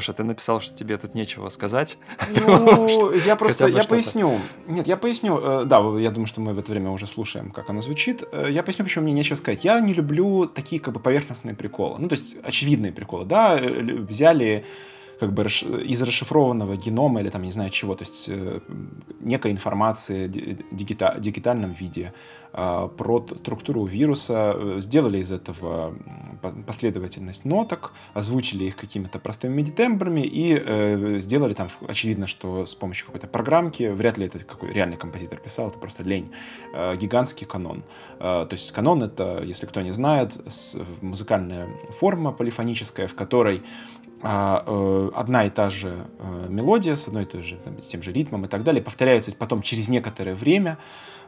Леша, ты написал, что тебе тут нечего сказать. Ну, я просто, я поясню. Нет, я поясню. Э, да, я думаю, что мы в это время уже слушаем, как оно звучит. Э, я поясню, почему мне нечего сказать. Я не люблю такие как бы поверхностные приколы. Ну, то есть очевидные приколы, да. Э, взяли как бы из расшифрованного генома или там, не знаю чего, то есть э, некой информации дигита, дигитальном виде э, про структуру вируса, э, сделали из этого последовательность ноток, озвучили их какими-то простыми медитембрами и э, сделали там, очевидно, что с помощью какой-то программки, вряд ли это какой реальный композитор писал, это просто лень, э, гигантский канон. Э, то есть канон это, если кто не знает, музыкальная форма полифоническая, в которой а, э, одна и та же э, мелодия с одной и той же, там, с тем же ритмом и так далее повторяются потом через некоторое время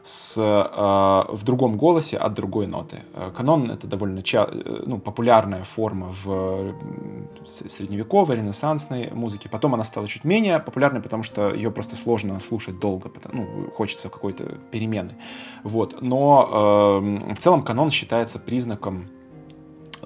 с, э, в другом голосе от другой ноты. Канон — это довольно ну, популярная форма в средневековой, ренессансной музыке. Потом она стала чуть менее популярной, потому что ее просто сложно слушать долго, потому, ну, хочется какой-то перемены. Вот. Но в целом канон считается признаком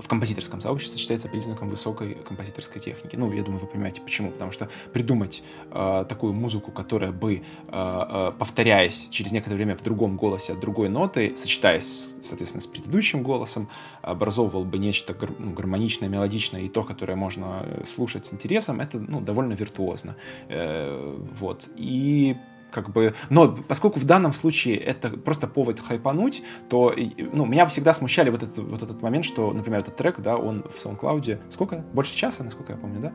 в композиторском сообществе считается признаком высокой композиторской техники. Ну, я думаю, вы понимаете почему. Потому что придумать э, такую музыку, которая бы, э, э, повторяясь через некоторое время в другом голосе от другой ноты, сочетаясь, соответственно, с предыдущим голосом, образовывал бы нечто гар ну, гармоничное, мелодичное и то, которое можно э, слушать с интересом, это ну, довольно виртуозно. Э, вот. И как бы, но поскольку в данном случае это просто повод хайпануть, то, ну, меня всегда смущали вот этот, вот этот момент, что, например, этот трек, да, он в SoundCloud, сколько? Больше часа, насколько я помню, да?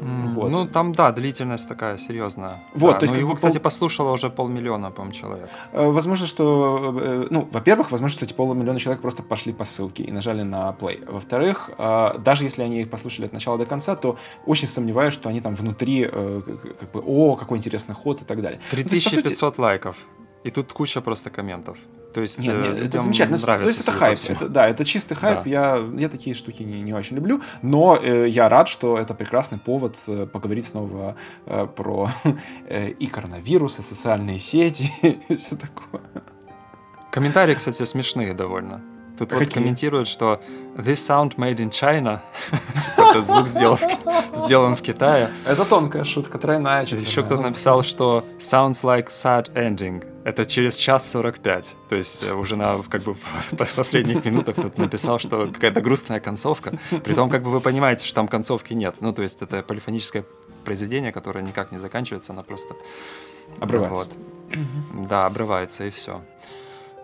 Mm, вот. Ну, там, да, длительность такая серьезная. Вот, да, то есть... Ну, его, кстати, послушало уже полмиллиона, по-моему, человек. Э, возможно, что, э, ну, во-первых, возможно, что эти полмиллиона человек просто пошли по ссылке и нажали на play. Во-вторых, э, даже если они их послушали от начала до конца, то очень сомневаюсь, что они там внутри, как бы, о, какой интересный ход и так далее. 3500 сути... лайков. И тут куча просто комментов. То есть нет, нет, это замечательно. Нравится То есть это хайп. Это, да, это чистый хайп. Да. Я, я такие штуки не, не очень люблю. Но э, я рад, что это прекрасный повод э, поговорить снова э, про э, и коронавирус, и социальные сети, и все такое. Комментарии, кстати, смешные довольно. Тут вот комментируют, что this sound made in China. Типа, этот звук сделан в Китае. Это тонкая шутка, тройная. Еще кто-то написал, что sounds like sad ending. Это через час 45. То есть э, уже на как бы последних минутах кто-то написал, что какая-то грустная концовка. При том, как бы вы понимаете, что там концовки нет. Ну, то есть это полифоническое произведение, которое никак не заканчивается, оно просто... Обрывается. Вот. Да, обрывается, и все.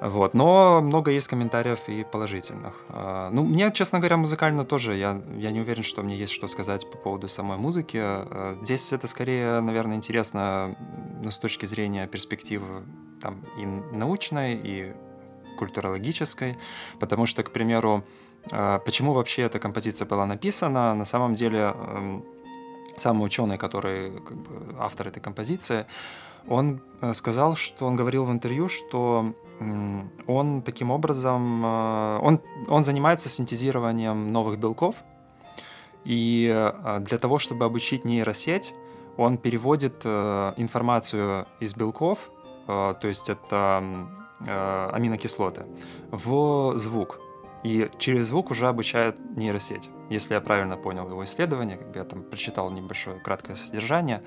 Вот. Но много есть комментариев и положительных. А, ну, мне, честно говоря, музыкально тоже, я, я не уверен, что мне есть что сказать по поводу самой музыки. А, здесь это скорее, наверное, интересно ну, с точки зрения перспективы там, и научной, и культурологической, потому что, к примеру, а, почему вообще эта композиция была написана? На самом деле, самый ученый, который как бы, автор этой композиции, он э, сказал, что он говорил в интервью, что он таким образом, э, он, он занимается синтезированием новых белков, и э, для того, чтобы обучить нейросеть, он переводит информацию из белков, то есть это аминокислоты, в звук. И через звук уже обучает нейросеть. Если я правильно понял его исследование, как бы я там прочитал небольшое краткое содержание,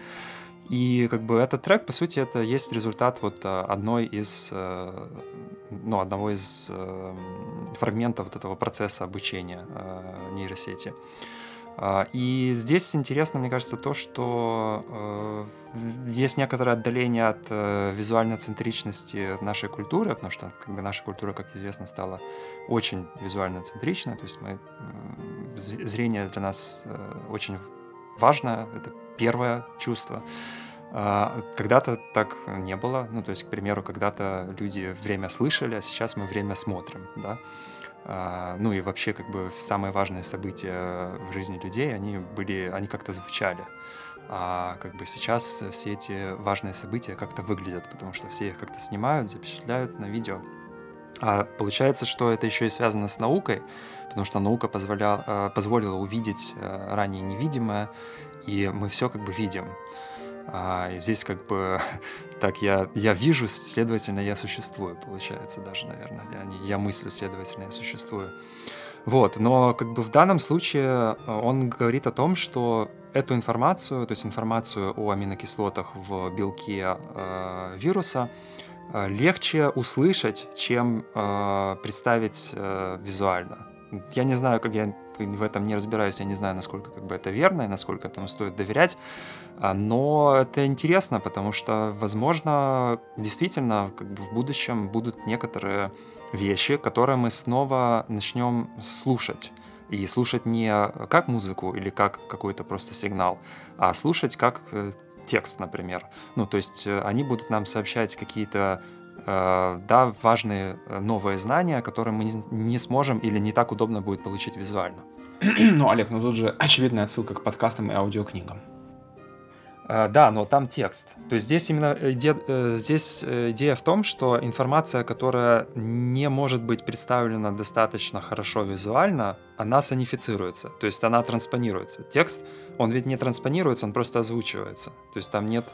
и как бы этот трек, по сути, это есть результат вот э, одной из, э, ну, одного из э, фрагментов вот этого процесса обучения нейросети. А, и здесь интересно, мне кажется, то, что есть некоторое отдаление от визуально-центричности нашей культуры, потому что как бы, наша культура, как известно, стала очень визуально-центричной, то есть мы, зрение для нас очень важно, это первое чувство. А, когда-то так не было. Ну, то есть, к примеру, когда-то люди время слышали, а сейчас мы время смотрим, да. А, ну и вообще, как бы, самые важные события в жизни людей, они были, они как-то звучали. А как бы сейчас все эти важные события как-то выглядят, потому что все их как-то снимают, запечатляют на видео. А получается, что это еще и связано с наукой, потому что наука позволя... Э, позволила увидеть э, ранее невидимое, и мы все как бы видим. А здесь как бы так я, я вижу, следовательно, я существую, получается даже, наверное. Я, не, я мыслю, следовательно, я существую. Вот, но как бы в данном случае э, он говорит о том, что эту информацию, то есть информацию о аминокислотах в белке э, вируса, э, легче услышать, чем э, представить э, визуально. Я не знаю, как я в этом не разбираюсь, я не знаю, насколько как бы это верно и насколько этому стоит доверять, а, но это интересно, потому что, возможно, действительно как бы в будущем будут некоторые вещи, которые мы снова начнем слушать. И слушать не как музыку или как какой-то просто сигнал, а слушать как э, текст, например. Ну, то есть э, они будут нам сообщать какие-то да, важные новые знания, которые мы не сможем или не так удобно будет получить визуально. ну, Олег, ну тут же очевидная отсылка к подкастам и аудиокнигам. Uh, да, но там текст. То есть здесь именно идея, э, здесь э, идея в том, что информация, которая не может быть представлена достаточно хорошо визуально, она санифицируется, то есть она транспонируется. Текст, он ведь не транспонируется, он просто озвучивается. То есть там нет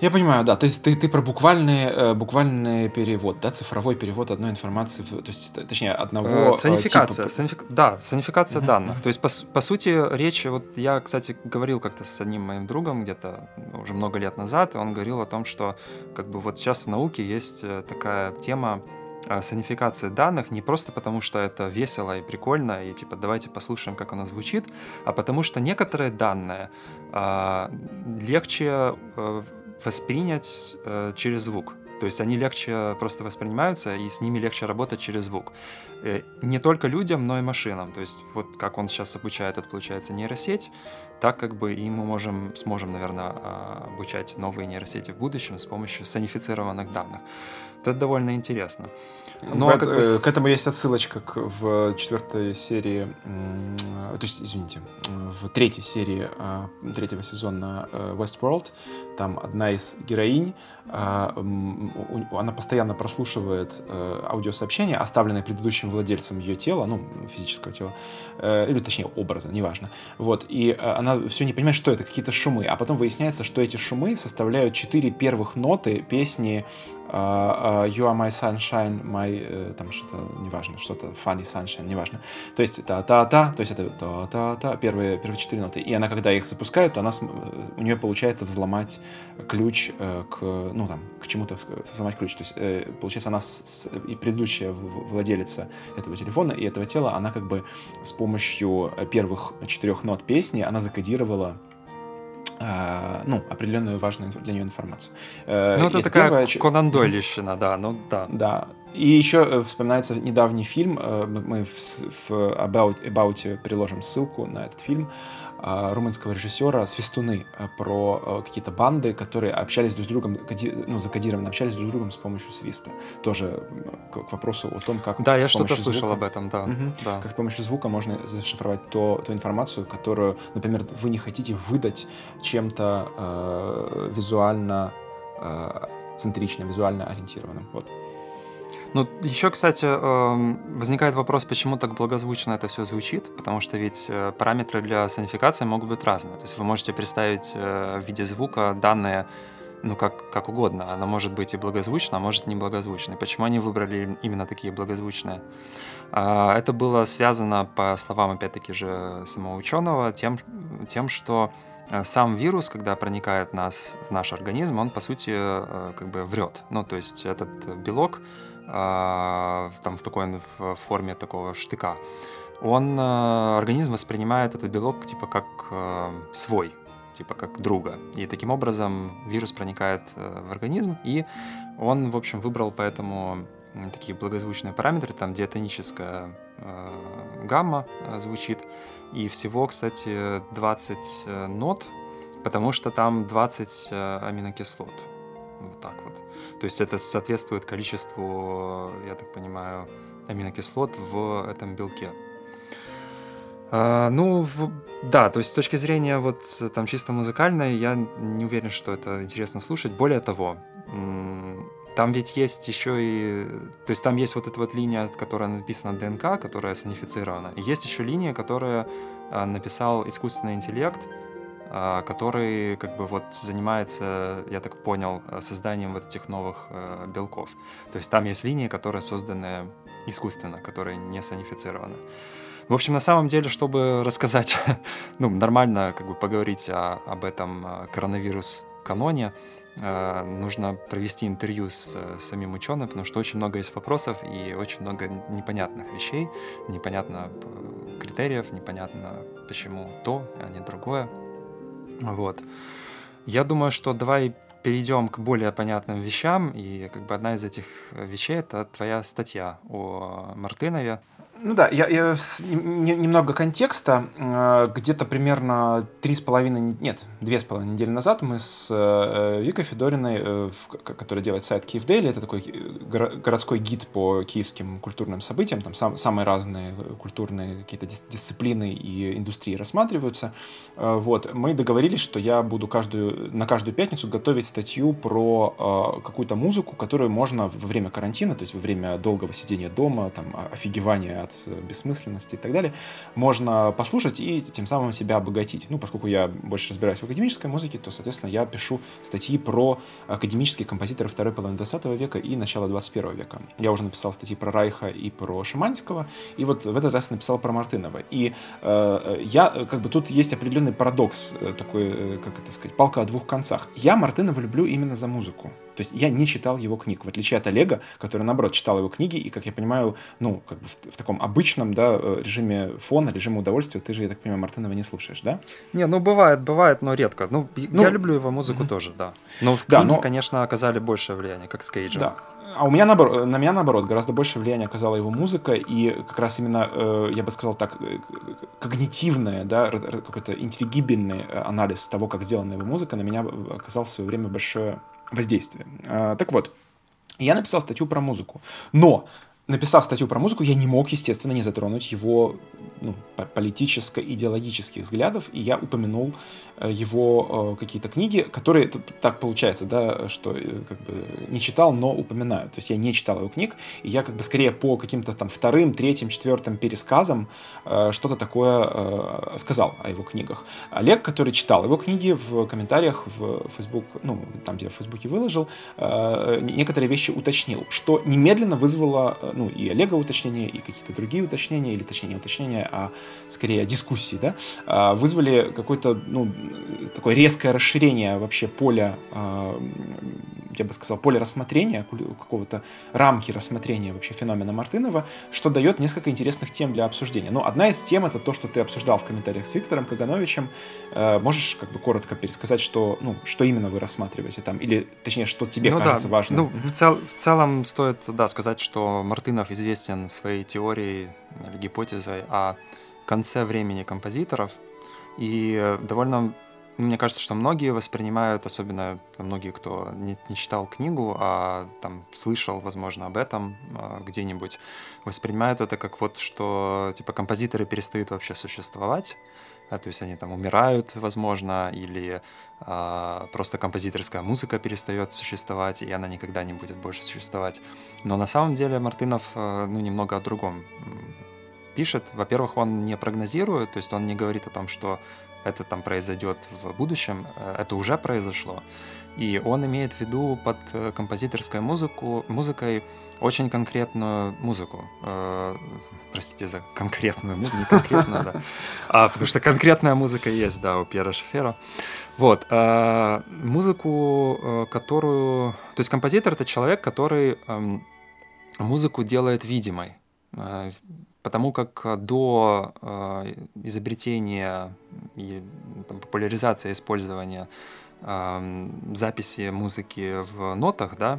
я понимаю, да. Ты, ты, ты про буквальный, э, буквальный перевод, да, цифровой перевод одной информации, то есть, точнее, одного э, Санификация, типа... санифик... да, санификация uh-huh. данных. То есть, по, по сути, речь, вот я, кстати, говорил как-то с одним моим другом где-то уже много лет назад, и он говорил о том, что как бы вот сейчас в науке есть э, такая тема санификации данных не просто потому, что это весело и прикольно, и типа давайте послушаем, как оно звучит, а потому что некоторые данные э, легче э, воспринять э, через звук. То есть они легче просто воспринимаются, и с ними легче работать через звук. Э, не только людям, но и машинам. То есть вот как он сейчас обучает, это получается нейросеть, так как бы и мы можем, сможем, наверное, а, обучать новые нейросети в будущем с помощью санифицированных данных. Это довольно интересно. Но Бэт, как бы... Э, к этому есть отсылочка к, в четвертой серии, то есть, извините, в третьей серии а, третьего сезона э, Westworld. Там одна из героинь, а, она постоянно прослушивает э, аудиосообщения, оставленные предыдущим владельцем ее тела, ну, физического тела, или точнее образа, неважно. Вот, и она все не понимает, что это, какие-то шумы. А потом выясняется, что эти шумы составляют четыре первых ноты песни You are my sunshine, my, uh, там что-то, неважно, что-то funny sunshine, неважно. То есть та-та-та, то есть это та-та-та, первые, первые четыре ноты. И она, когда их запускает, то она, у нее получается взломать ключ uh, к, ну там, к чему-то взломать ключ. То есть, получается, она с, и предыдущая владелица этого телефона и этого тела, она как бы с помощью первых четырех нот песни, она закодировала Э, ну, определенную важную для нее информацию. Э, ну, это, это такая первая... Конан Дойлищина, да, ну да. Да. И еще э, вспоминается недавний фильм, мы в, в About, About приложим ссылку на этот фильм, э, румынского режиссера «Свистуны» э, про э, какие-то банды, которые общались друг с другом, ну, закодированно общались друг с другом с помощью свиста. Тоже к, к вопросу о том, как Да, я что-то слышал об этом, да, угу, да. Как с помощью звука можно зашифровать то, ту информацию, которую, например, вы не хотите выдать чем-то э, визуально э, центрично, визуально ориентированным. Вот. Ну, еще, кстати, эм, возникает вопрос, почему так благозвучно это все звучит, потому что ведь э, параметры для сонификации могут быть разные. То есть вы можете представить э, в виде звука данные ну, как, как угодно. Она может быть и благозвучна, а может не благозвучной. Почему они выбрали именно такие благозвучные? А, это было связано, по словам, опять-таки же, самого ученого, тем, тем, что э, сам вирус, когда проникает нас, в наш организм, он, по сути, как бы врет. Ну, то есть этот белок, там в такой в форме такого штыка, он э, организм воспринимает этот белок типа как э, свой, типа как друга. И таким образом вирус проникает э, в организм, и он, в общем, выбрал поэтому такие благозвучные параметры, там диатоническая гамма звучит, и всего, кстати, 20 нот, потому что там 20 аминокислот. Вот так вот. То есть это соответствует количеству, я так понимаю, аминокислот в этом белке. А, ну, да, то есть с точки зрения вот там чисто музыкальной, я не уверен, что это интересно слушать. Более того, там ведь есть еще и... То есть там есть вот эта вот линия, которая написана ДНК, которая санифицирована. И есть еще линия, которая а, написал искусственный интеллект, который как бы вот занимается, я так понял, созданием вот этих новых э, белков. То есть там есть линии, которые созданы искусственно, которые не санифицированы. В общем, на самом деле, чтобы рассказать, ну, нормально как бы поговорить о, об этом э, коронавирус-каноне, э, нужно провести интервью с самим ученым, потому что очень много есть вопросов и очень много непонятных вещей, непонятно критериев, непонятно почему то, а не другое. Вот. Я думаю, что давай перейдем к более понятным вещам. И как бы одна из этих вещей — это твоя статья о Мартынове. Ну да, я, я с, не, немного контекста. Э, где-то примерно три с половиной, нет, две с половиной недели назад мы с э, Викой Федориной, э, которая делает сайт Киев Дейли, это такой городской гид по киевским культурным событиям, там сам, самые разные культурные какие-то дисциплины и индустрии рассматриваются. Вот, мы договорились, что я буду каждую, на каждую пятницу готовить статью про какую-то музыку, которую можно во время карантина, то есть во время долгого сидения дома, там, офигевания от бессмысленности и так далее, можно послушать и тем самым себя обогатить. Ну, поскольку я больше разбираюсь в академической музыке, то, соответственно, я пишу статьи про академические композиторы второй половины 20 века и начала 21 века. Я уже написал статьи про Райха и про Шаманского, и вот в этот раз написал про Мартынова. И э, я, как бы, тут есть определенный парадокс, э, такой, э, как это сказать, палка о двух концах. Я Мартынова люблю именно за музыку. То есть я не читал его книг, в отличие от Олега, который, наоборот, читал его книги, и, как я понимаю, ну, как бы в, в таком обычном, да, э, режиме фона, режиме удовольствия, ты же, я так понимаю, Мартынова не слушаешь, да? Не, ну, бывает, бывает, но редко. Ну, ну я люблю его музыку mm-hmm. тоже, да. Но в книге, да, но... конечно, оказали большее влияние, как с Кейджем. Да. А у меня наоборот, на меня наоборот гораздо больше влияния оказала его музыка, и как раз именно, э, я бы сказал так, э, когнитивное, да, какой-то интеллигибельный анализ того, как сделана его музыка, на меня оказал в свое время большое воздействие. А, так вот, я написал статью про музыку. Но написав статью про музыку, я не мог, естественно, не затронуть его ну, политическо-идеологических взглядов, и я упомянул его э, какие-то книги, которые, так получается, да, что э, как бы не читал, но упоминаю. То есть я не читал его книг, и я как бы скорее по каким-то там вторым, третьим, четвертым пересказам что-то такое сказал о его книгах. Олег, который читал его книги, в комментариях в Facebook, ну, там, где в Фейсбуке выложил, некоторые вещи уточнил, что немедленно вызвало ну, и Олега уточнения, и какие-то другие уточнения, или точнее не уточнения, а скорее дискуссии, да, вызвали какое-то, ну, такое резкое расширение вообще поля а, я бы сказал, поле рассмотрения, какого-то рамки рассмотрения вообще феномена Мартынова, что дает несколько интересных тем для обсуждения. Ну, одна из тем — это то, что ты обсуждал в комментариях с Виктором Кагановичем. Э, можешь как бы коротко пересказать, что, ну, что именно вы рассматриваете там? Или, точнее, что тебе ну, кажется да. важным? Ну, в, цел, в целом стоит, да, сказать, что Мартынов известен своей теорией или гипотезой о конце времени композиторов — И довольно мне кажется, что многие воспринимают, особенно многие, кто не, не читал книгу, а там слышал, возможно, об этом а, где-нибудь, воспринимают это как вот, что типа композиторы перестают вообще существовать, а, то есть они там умирают, возможно, или а, просто композиторская музыка перестает существовать, и она никогда не будет больше существовать. Но на самом деле Мартынов ну, немного о другом пишет. Во-первых, он не прогнозирует, то есть он не говорит о том, что это там произойдет в будущем, э, это уже произошло. И он имеет в виду под э, композиторской музыку, музыкой очень конкретную музыку. Э, простите за конкретную музыку, не конкретную, да. А, потому что конкретная музыка есть, да, у Пьера Шефера. Вот. Э, музыку, э, которую... То есть композитор — это человек, который э, музыку делает видимой. Потому как э, до э, изобретения и там, популяризации использования э, записи музыки в нотах, да,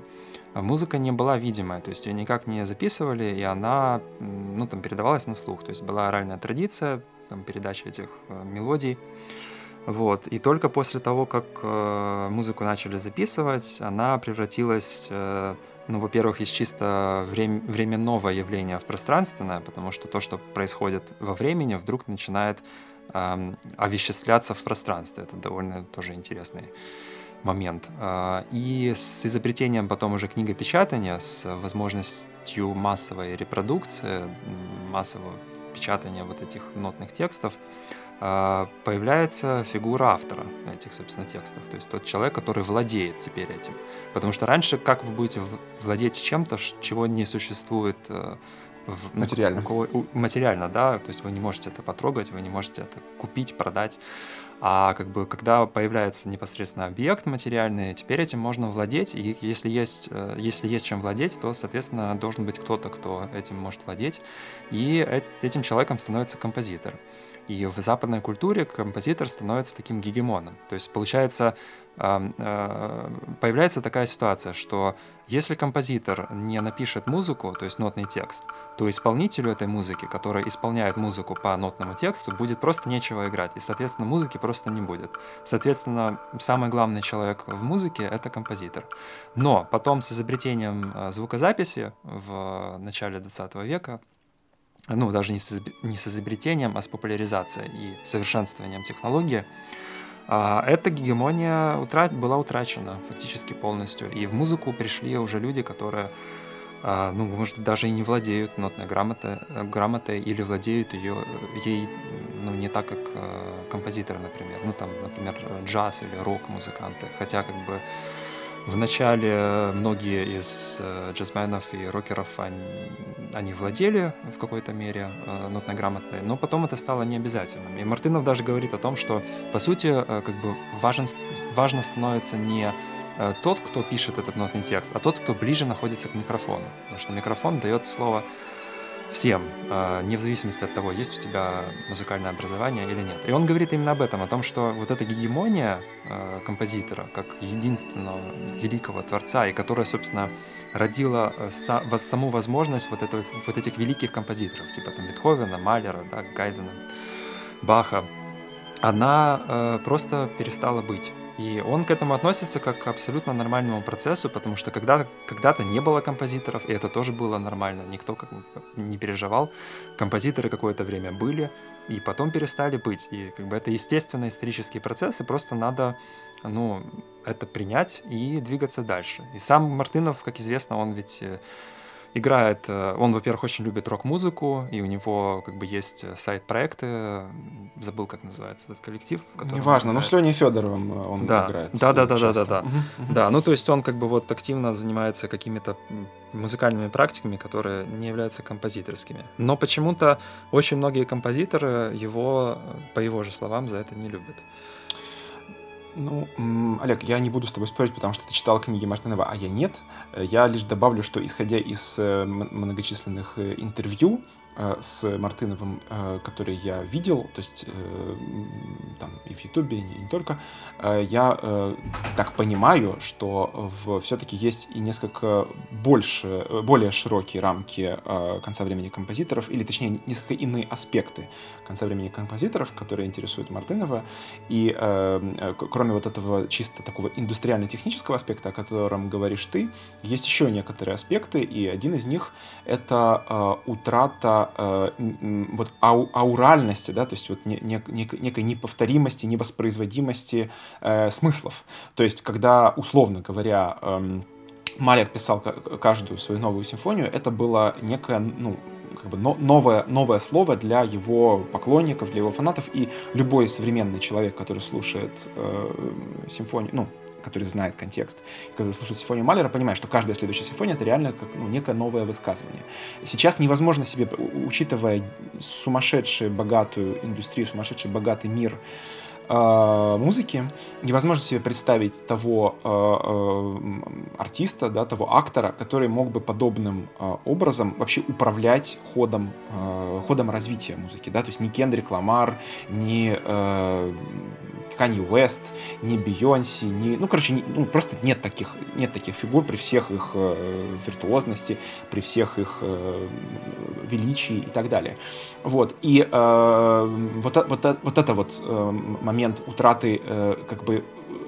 музыка не была видимая, то есть ее никак не записывали, и она, ну, там, передавалась на слух, то есть была оральная традиция, там, передача этих э, мелодий, вот. И только после того, как э, музыку начали записывать, она превратилась э, ну, во-первых, из чисто врем- временного явления в пространственное, потому что то, что происходит во времени, вдруг начинает э, овеществляться в пространстве. Это довольно тоже интересный момент. А, и с изобретением потом уже книгопечатания, с возможностью массовой репродукции, массового печатания вот этих нотных текстов, появляется фигура автора этих, собственно, текстов. То есть тот человек, который владеет теперь этим. Потому что раньше как вы будете владеть чем-то, чего не существует э, в, материально. У, у, материально, да, то есть вы не можете это потрогать, вы не можете это купить, продать. А как бы когда появляется непосредственно объект материальный, теперь этим можно владеть, и если есть, э, если есть чем владеть, то, соответственно, должен быть кто-то, кто этим может владеть, и этим человеком становится композитор. И в западной культуре композитор становится таким гегемоном. То есть получается, появляется такая ситуация, что если композитор не напишет музыку, то есть нотный текст, то исполнителю этой музыки, который исполняет музыку по нотному тексту, будет просто нечего играть, и, соответственно, музыки просто не будет. Соответственно, самый главный человек в музыке — это композитор. Но потом с изобретением э, звукозаписи в начале 20 века ну, даже не с, не с изобретением, а с популяризацией и совершенствованием технологии, эта гегемония утра... была утрачена фактически полностью. И в музыку пришли уже люди, которые, а, ну, может, даже и не владеют нотной грамотой, грамотой или владеют ее, ей ну, не так, как а, композиторы, например. Ну, там, например, джаз или рок-музыканты. Хотя, как бы, Вначале многие из э, джазменов и рокеров, они, владели в какой-то мере э, нотной грамотной, но потом это стало необязательным. И Мартынов даже говорит о том, что, по сути, э, как бы важен, важно становится не тот, кто пишет этот нотный текст, а тот, кто ближе находится к микрофону. Потому что микрофон дает слово всем, а, не в зависимости от того, есть у тебя музыкальное образование или нет. И он говорит именно об этом, о том, что вот эта гегемония а, композитора, как единственного великого творца, и которая, собственно, родила э, саму возможность вот, это, вот этих великих композиторов, типа там Бетховена, Малера, да, Гайдена, Баха, она э, просто перестала быть. И он к этому относится как к абсолютно нормальному процессу, потому что когда, когда-то не было композиторов, и это тоже было нормально, никто как не переживал. Композиторы какое-то время были, и потом перестали быть. И как бы это естественный исторический процесс, и просто надо ну, это принять и двигаться дальше. И сам Мартынов, как известно, он ведь э, играет, э, он, во-первых, очень любит рок-музыку, и у него как бы есть э, сайт-проекты, забыл, как называется этот коллектив. В котором Неважно, но с Леней Федоровым э, он да. играет. Да, да, да, да, да, да. Да, ну то есть он как бы вот активно занимается какими-то музыкальными практиками, которые не являются композиторскими. Но почему-то очень многие композиторы его, по его же словам, за это не любят. Ну, Олег, я не буду с тобой спорить, потому что ты читал книги Мартынова, а я нет. Я лишь добавлю, что исходя из э, многочисленных э, интервью, Э, с Мартыновым, э, который я видел, то есть э, там и в Ютубе, и не только, я так понимаю, что в, все-таки есть и несколько больше, более широкие рамки конца времени композиторов, или точнее несколько иные аспекты конца времени композиторов, которые интересуют Мартынова, и кроме вот этого чисто такого индустриально-технического аспекта, о котором говоришь ты, есть еще некоторые аспекты, и один из них — это утрата э, вот ау, ауральности, да, то есть вот не, не, некой неповторимости, невоспроизводимости э, смыслов. То есть когда, условно говоря, э, Малер писал каждую свою новую симфонию, это было некое, ну, как бы новое, новое слово для его поклонников, для его фанатов, и любой современный человек, который слушает э, симфонию, ну, который знает контекст, который слушает симфонию Малера, понимает, что каждая следующая симфония это реально как ну, некое новое высказывание. Сейчас невозможно себе, учитывая сумасшедшую богатую индустрию, сумасшедший богатый мир э, музыки, невозможно себе представить того э, э, артиста, да, того актора, который мог бы подобным э, образом вообще управлять ходом, э, ходом развития музыки, да, то есть ни Кендрик Ламар, ни э, Канье Уэст, ни Бейонси, ни... Ну, короче, не, ну, просто нет таких, нет таких фигур при всех их э, виртуозности, при всех их э, величии и так далее. Вот. И э, вот, вот, вот это вот э, момент утраты э, как бы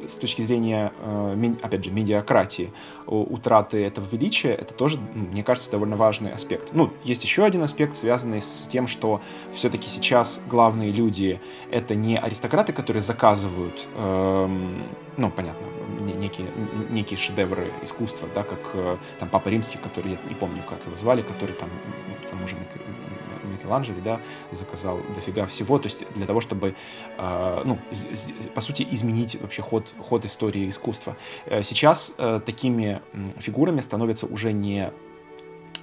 с точки зрения, э, опять же, медиакратии, утраты этого величия, это тоже, мне кажется, довольно важный аспект. Ну, есть еще один аспект, связанный с тем, что все-таки сейчас главные люди — это не аристократы, которые заказывают, эм, ну, понятно, некие, некие шедевры искусства, да, как э, там Папа Римский, который, я не помню, как его звали, который там, там уже Микеланджело, да, заказал дофига всего, то есть для того, чтобы, э, ну, по сути, изменить вообще ход, ход истории искусства. Э, сейчас э, такими фигурами становятся уже не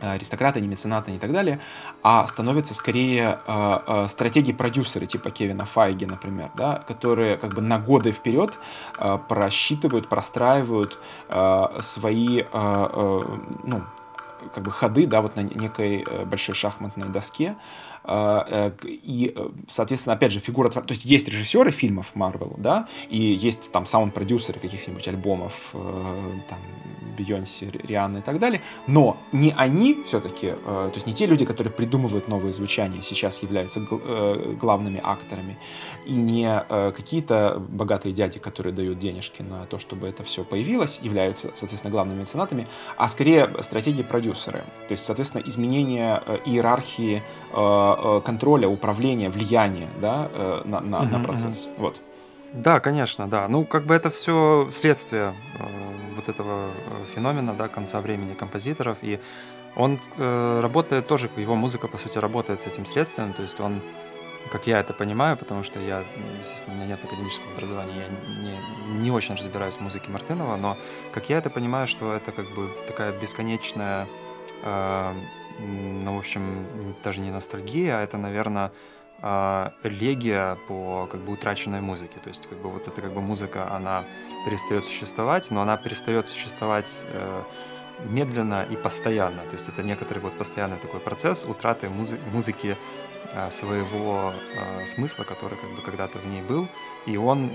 аристократы, не меценаты и так далее, а становятся скорее э, э, стратеги-продюсеры типа Кевина Файги, например, да, которые как бы на годы вперед э, просчитывают, простраивают свои, ну, как бы ходы, да, вот на некой э, большой шахматной доске, и, э, соответственно, опять же, фигура... То есть есть режиссеры фильмов Марвел, да, и есть там саунд-продюсеры каких-нибудь альбомов, там, Бейонсе, Рианны и так далее, но не они все-таки, то есть не те люди, которые придумывают новые звучания, сейчас являются главными акторами, и не какие-то богатые дяди, которые дают денежки на то, чтобы это все появилось, являются, соответственно, главными меценатами, а скорее стратегии-продюсеры продюсеры. То есть, соответственно, изменение э, иерархии э, э, контроля, управления, влияния да, на, на, uh-huh, на процесс. Uh-huh. Вот. Да, конечно, да. Ну, как бы это все следствие э, вот этого феномена, да, конца времени композиторов. И он э, работает тоже, его музыка, по сути, работает с этим следствием. То есть он, как я это понимаю, потому что я, естественно, у меня нет академического образования, я не, не очень разбираюсь в музыке Мартынова, но как я это понимаю, что это как бы такая бесконечная а, ну, в общем, даже не ностальгия, а это, наверное, а, элегия по как бы утраченной музыке. То есть как бы вот эта как бы музыка, она перестает существовать, но она перестает существовать э, медленно и постоянно. То есть это некоторый вот постоянный такой процесс утраты музы музыки э, своего э, смысла, который как бы когда-то в ней был. И он,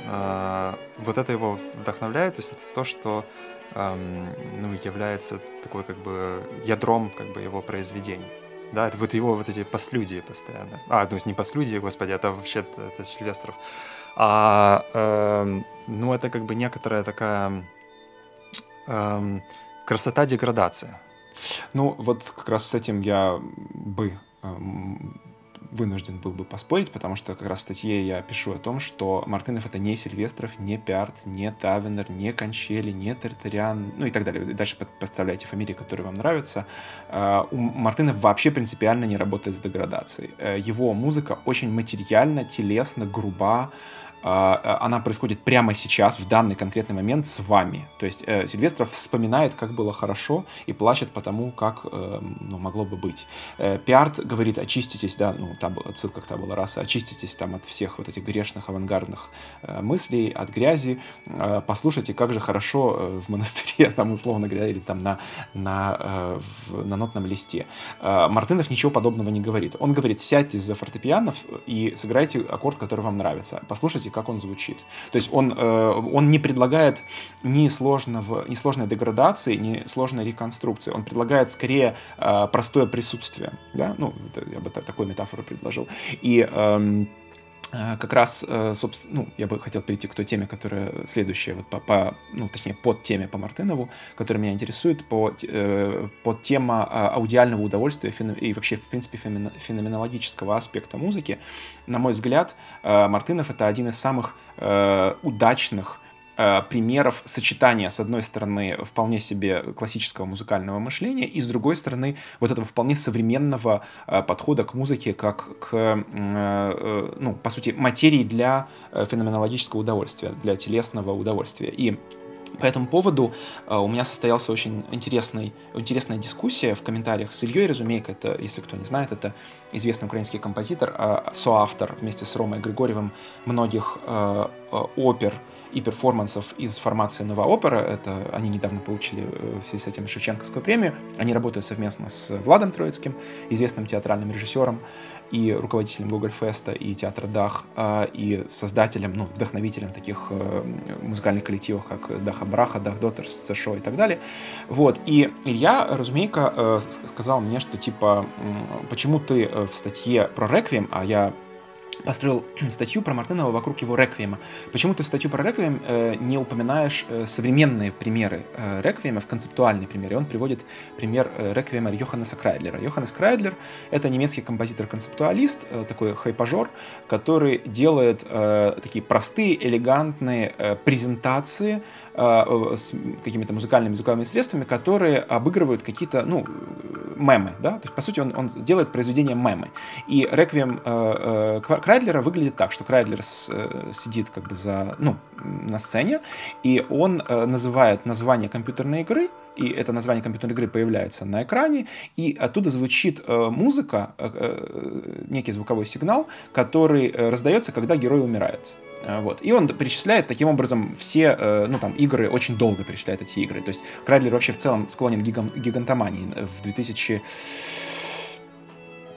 вот это его вдохновляет, то есть это то, что ну, является такой как бы ядром как бы его произведений. Да, это вот его вот эти послюдии постоянно. А, есть не послюдии, господи, это вообще это Сильвестров. А, э, ну, это как бы некоторая такая э, красота-деградация. Ну, вот как раз с этим я бы вынужден был бы поспорить, потому что как раз в статье я пишу о том, что Мартынов это не Сильвестров, не Пиарт, не Тавенер, не Кончели, не Тартариан, ну и так далее. Дальше подставляйте фамилии, которые вам нравятся. А, у Мартынов вообще принципиально не работает с деградацией. Э, его музыка очень материально, телесно, груба, она происходит прямо сейчас, в данный конкретный момент с вами. То есть э, Сильвестров вспоминает, как было хорошо, и плачет по тому, как э, ну, могло бы быть. Э, Пиарт говорит, очиститесь, да, ну, та отсылка к табула раса, очиститесь там от всех вот этих грешных авангардных э, мыслей, от грязи, э, послушайте, как же хорошо э, в монастыре, там, условно говоря, или там на, на, э, в, на нотном листе. Э, Мартынов ничего подобного не говорит. Он говорит, сядьте за фортепиано и сыграйте аккорд, который вам нравится. Послушайте, как он звучит. То есть он, э, он не предлагает ни, сложного, ни сложной деградации, ни сложной реконструкции. Он предлагает скорее э, простое присутствие. Да? Ну, я бы такую метафору предложил. И эм, как раз, э, собственно, ну, я бы хотел перейти к той теме, которая следующая, вот по, по ну, точнее, под теме по Мартынову, которая меня интересует, по, э, под тема а, аудиального удовольствия и вообще, в принципе, феноменологического аспекта музыки. На мой взгляд, Мартынов — это один из самых удачных Э, примеров сочетания, с одной стороны, вполне себе классического музыкального мышления, и с другой стороны, вот этого вполне современного э, подхода к музыке как к, э, ну, по сути, материи для феноменологического удовольствия, для телесного удовольствия. И по этому поводу у меня состоялся очень интересный, интересная дискуссия в комментариях с Ильей Разумейко. Это, если кто не знает, это известный украинский композитор, соавтор вместе с Ромой Григорьевым многих опер, и перформансов из формации «Новая опера». Это они недавно получили э, в связи с этим Шевченковскую премию. Они работают совместно с Владом Троицким, известным театральным режиссером и руководителем Гогольфеста и театра Дах, а, и создателем, ну, вдохновителем таких э, музыкальных коллективов, как Даха Браха, Дах Дотерс, Цешо и так далее. Вот. И Илья Разумейко э, сказал мне, что, типа, почему ты в статье про Реквием, а я построил статью про Мартынова вокруг его реквиема. Почему ты в статью про реквием э, не упоминаешь э, современные примеры э, реквиема в концептуальные примеры? Он приводит пример э, реквиема Йоханнеса Крайдлера. Йоханнес Крайдлер — это немецкий композитор-концептуалист, э, такой хайпажор, который делает э, такие простые, элегантные э, презентации э, с какими-то музыкальными звуковыми средствами, которые обыгрывают какие-то, ну, мемы, да? То есть, по сути, он, он делает произведение мемы. И реквием э, э, Крайдлера выглядит так, что Крайдлер с, э, сидит как бы за, ну, на сцене, и он э, называет название компьютерной игры, и это название компьютерной игры появляется на экране, и оттуда звучит э, музыка, э, э некий звуковой сигнал, который э, раздается, когда герой умирает. Э, вот. И он перечисляет таким образом все, ну там, игры, очень долго перечисляет эти игры. То есть Крайдлер вообще в целом склонен к гигантомании. В 2000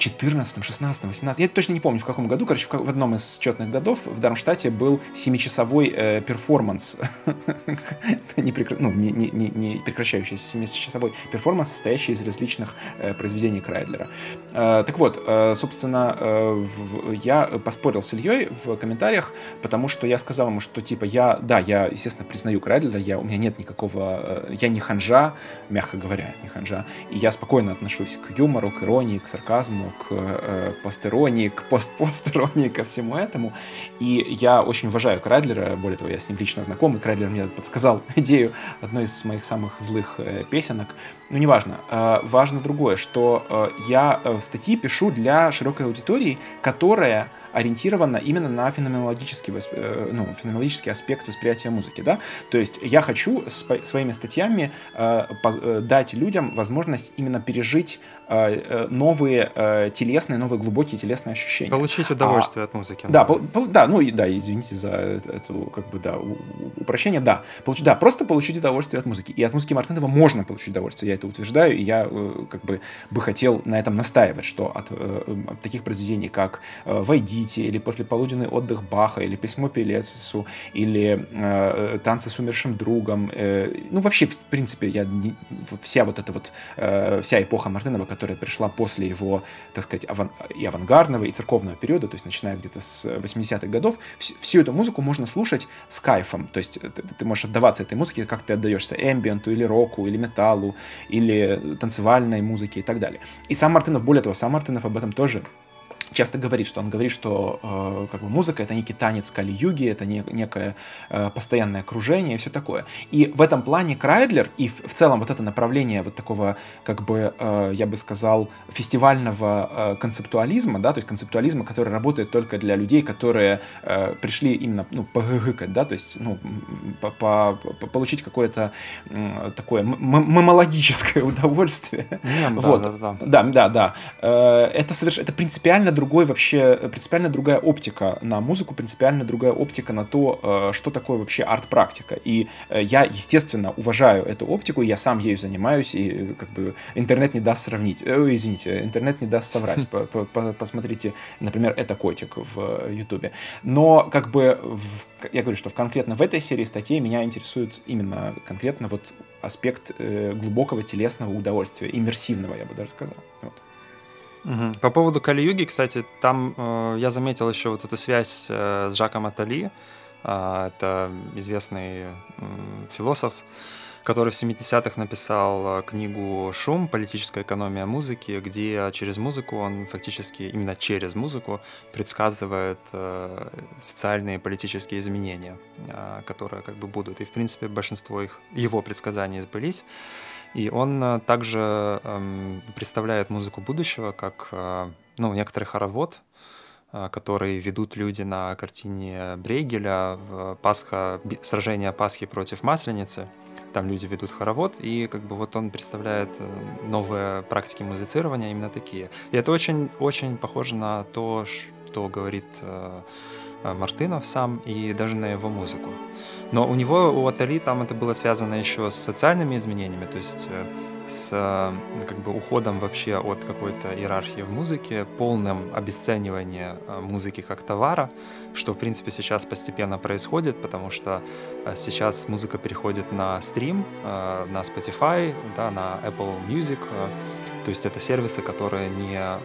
14, 16, 18, я точно не помню в каком году, короче, в, одном из четных годов в Дармштадте был 7-часовой э, перформанс, не, ну, не, прекращающийся 7-часовой перформанс, состоящий из различных э, произведений Крайдлера. Э, так вот, э, собственно, в, я поспорил с Ильей в комментариях, потому что я сказал ему, что типа я, да, я, естественно, признаю Крайдлера, я, у меня нет никакого, я не ханжа, мягко говоря, не ханжа, и я спокойно отношусь к юмору, к иронии, к сарказму, к э, постеронии, к постпостеронии, ко всему этому. И я очень уважаю Крайдлера, более того, я с ним лично знаком, и Крайдлер мне подсказал идею одной из моих самых злых э, песенок. Ну, неважно. Э, важно другое, что я статьи пишу для широкой аудитории, которая ориентирована именно на феноменологический, э, ну, феноменологический аспект восприятия музыки, да, то есть я хочу своими статьями э, э, дать людям возможность именно пережить новые телесные, новые глубокие телесные ощущения. Получить удовольствие а, от музыки. Да, по, по, да, ну и да, извините за эту, как бы, да, упрощение, да, получить, да, просто получить удовольствие от музыки. И от музыки Мартынова можно получить удовольствие, я это утверждаю, и я как бы бы хотел на этом настаивать, что от, от таких произведений, как «Войди», Сити, или послеполуденный отдых Баха, или письмо Пелецису, или э, танцы с умершим другом. Э, ну, вообще, в принципе, я не, вся вот эта вот, э, вся эпоха Мартынова, которая пришла после его, так сказать, аван, и авангардного, и церковного периода, то есть начиная где-то с 80-х годов, вс всю эту музыку можно слушать с кайфом. То есть ты, ты можешь отдаваться этой музыке, как ты отдаешься эмбиенту, или року, или металлу, или танцевальной музыке и так далее. И сам Мартынов, более того, сам Мартынов об этом тоже часто говорит, что он говорит, что э, как бы музыка это некий танец Кали-юги, это не, некое э, постоянное окружение и все такое. И в этом плане Крайдлер и в, в целом вот это направление вот такого, как бы, э, я бы сказал, фестивального э, концептуализма, да, то есть концептуализма, который работает только для людей, которые э, пришли именно, ну, погыкать, да, то есть, ну, по, по, по получить какое-то э, такое мемологическое удовольствие. Мем, вот. да, да, да. Да, да, да. Э, это совершенно, это принципиально другой вообще, принципиально другая оптика на музыку, принципиально другая оптика на то, э, что такое вообще арт-практика. И э, я, естественно, уважаю эту оптику, я сам ею занимаюсь, и э, как бы интернет не даст сравнить. Э, извините, интернет не даст соврать. Посмотрите, например, это котик в Ютубе. Но как бы в, я говорю, что в, конкретно в этой серии статей меня интересует именно конкретно вот аспект э, глубокого телесного удовольствия, иммерсивного, я бы даже сказал. Вот. Угу. По поводу Кали-Юги, кстати, там э, я заметил еще вот эту связь э, с Жаком Атали. Э, это известный э, философ, который в 70-х написал э, книгу «Шум. Политическая экономия музыки», где через музыку он фактически, именно через музыку, предсказывает э, социальные и политические изменения, э, которые как бы будут. И, в принципе, большинство их, его предсказаний сбылись. И он э, также эм, представляет музыку будущего как э, ну, некоторый хоровод, э, который ведут люди на картине Брейгеля в Пасха, сражение Пасхи против Масленицы. Там люди ведут хоровод, и как бы вот он представляет новые практики музицирования, именно такие. И это очень-очень похоже на то, что говорит Мартынов сам, и даже на его музыку. Но у него, у Атали, там это было связано еще с социальными изменениями, то есть э, с э, как бы уходом вообще от какой-то иерархии в музыке, полным обесцениванием э, музыки как товара, что в принципе сейчас постепенно происходит, потому что сейчас музыка переходит на стрим, на Spotify, да, на Apple Music, то есть это сервисы, которые не э,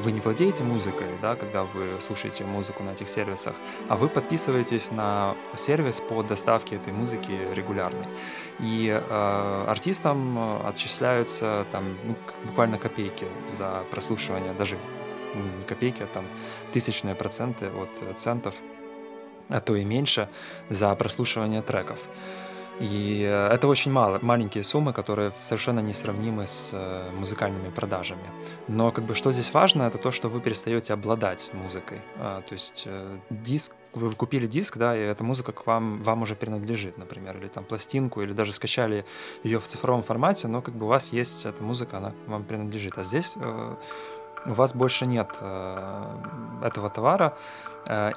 вы не владеете музыкой, да, когда вы слушаете музыку на этих сервисах, а вы подписываетесь на сервис по доставке этой музыки регулярной. И э, артистам отчисляются там ну, буквально копейки за прослушивание, даже ну, не копейки, а там тысячные проценты от центов, а то и меньше за прослушивание треков. И э, это очень мало, маленькие суммы, которые совершенно несравнимы с э, музыкальными продажами. Но как бы что здесь важно, это то, что вы перестаете обладать музыкой. А, то есть э, диск, вы купили диск, да, и эта музыка к вам, вам уже принадлежит, например, или там пластинку, или даже скачали ее в цифровом формате, но как бы у вас есть эта музыка, она вам принадлежит. А здесь у вас больше нет этого товара,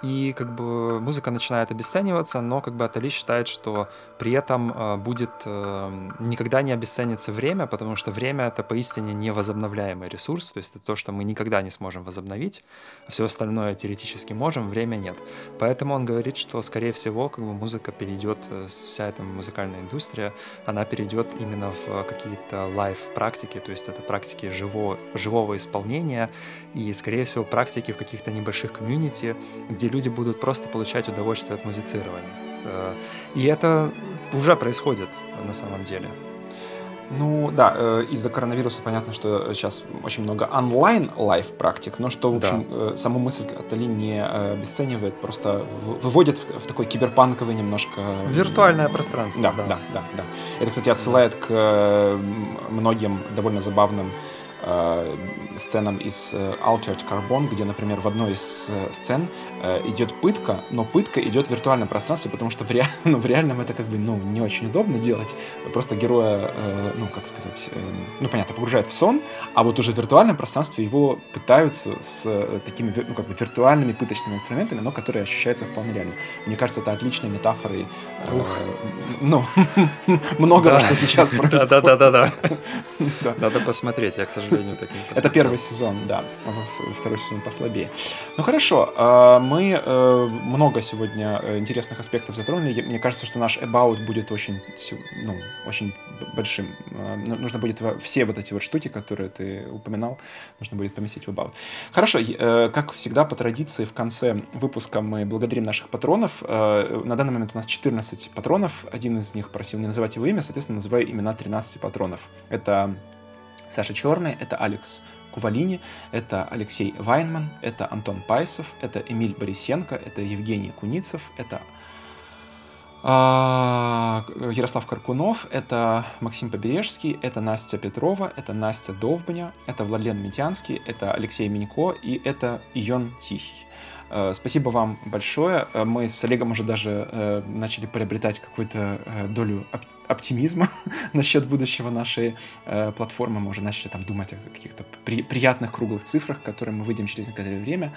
и как бы музыка начинает обесцениваться, но как бы Атали считает, что при этом э, будет э, никогда не обесценится время, потому что время это поистине невозобновляемый ресурс, то есть это то, что мы никогда не сможем возобновить, а все остальное теоретически можем, время нет. Поэтому он говорит, что скорее всего как бы музыка перейдет, вся эта музыкальная индустрия, она перейдет именно в какие-то live-практики, то есть это практики живого, живого исполнения и скорее всего практики в каких-то небольших комьюнити, где люди будут просто получать удовольствие от музицирования. Э, и это уже происходит на самом деле. Ну да, э, из-за коронавируса понятно, что сейчас очень много онлайн live практик, но что, в общем, да. Э, саму мысль Атали не обесценивает, просто выводит в, такой киберпанковый немножко... Виртуальное пространство. Да, да, да, да. да. Это, кстати, отсылает да. к многим довольно забавным Э, сценам из э, Altered Carbon, где, например, в одной из э, сцен идет пытка, но пытка идет в виртуальном пространстве, потому что в, ре... ну, в реальном это как бы ну, не очень удобно делать. Просто героя, ну, как сказать, ну, понятно, погружает в сон, а вот уже в виртуальном пространстве его пытаются с такими, ну, как бы виртуальными пыточными инструментами, но которые ощущаются вполне реально. Мне кажется, это отличной метафорой, Ух. ну, многого, что сейчас происходит. Да-да-да-да. Надо посмотреть, я, к сожалению, сожалению, таким Это первый сезон, да. Второй сезон послабее. Ну хорошо, э, мы э, много сегодня э, интересных аспектов затронули. Мне кажется, что наш About будет очень, ну, очень большим. Ну, нужно будет все вот эти вот штуки, которые ты упоминал, нужно будет поместить в About. Хорошо, как всегда, по традиции, в конце выпуска мы благодарим наших патронов. На данный момент у нас 14 патронов. Один из них просил не называть его имя, соответственно, называю имена 13 патронов. Это Саша Черный, это Алекс Кувалини, это Алексей Вайнман, это Антон Пайсов, это Эмиль Борисенко, это Евгений Куницев, это а, Ярослав Каркунов, это Максим Побережский, это Настя Петрова, это Настя Довбня, это Владлен Митянский, это Алексей Минько и это Ион Тихий. Э, спасибо вам большое. Э, мы с Олегом уже даже э, начали приобретать какую-то долю оптимизма насчет будущего нашей платформы. Мы уже начали там думать о каких-то при, приятных круглых цифрах, которые мы выйдем через некоторое время.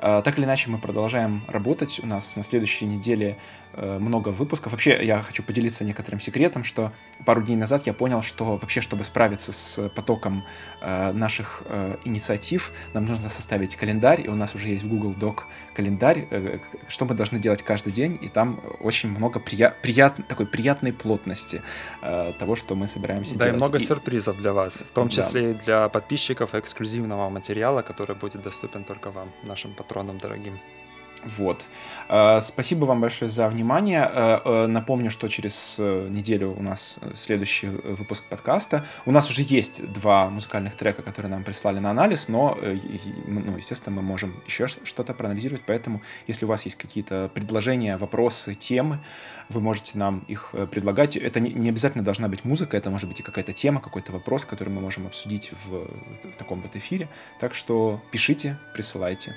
Так или иначе, мы продолжаем работать. У нас на следующей неделе много выпусков. Вообще, я хочу поделиться некоторым секретом, что пару дней назад я понял, что вообще, чтобы справиться с потоком наших инициатив, нам нужно составить календарь, и у нас уже есть в Google Doc календарь, э, что мы должны делать каждый день, и там очень много прия прият такой приятной плотности э, того, что мы собираемся да, делать. Да, и много и... сюрпризов для вас, в том числе да. и для подписчиков эксклюзивного материала, который будет доступен только вам, нашим патронам дорогим. Вот. Э, спасибо вам большое за внимание. Э, э, напомню, что через неделю у нас следующий выпуск подкаста. У нас уже есть два музыкальных трека, которые нам прислали на анализ, но, ну, естественно, мы можем еще что-то проанализировать, поэтому, если у вас есть какие-то предложения, вопросы, темы, вы можете нам их предлагать. Это не обязательно должна быть музыка, это может быть и какая-то тема, какой-то вопрос, который мы можем обсудить в, в таком вот эфире. Так что пишите, присылайте.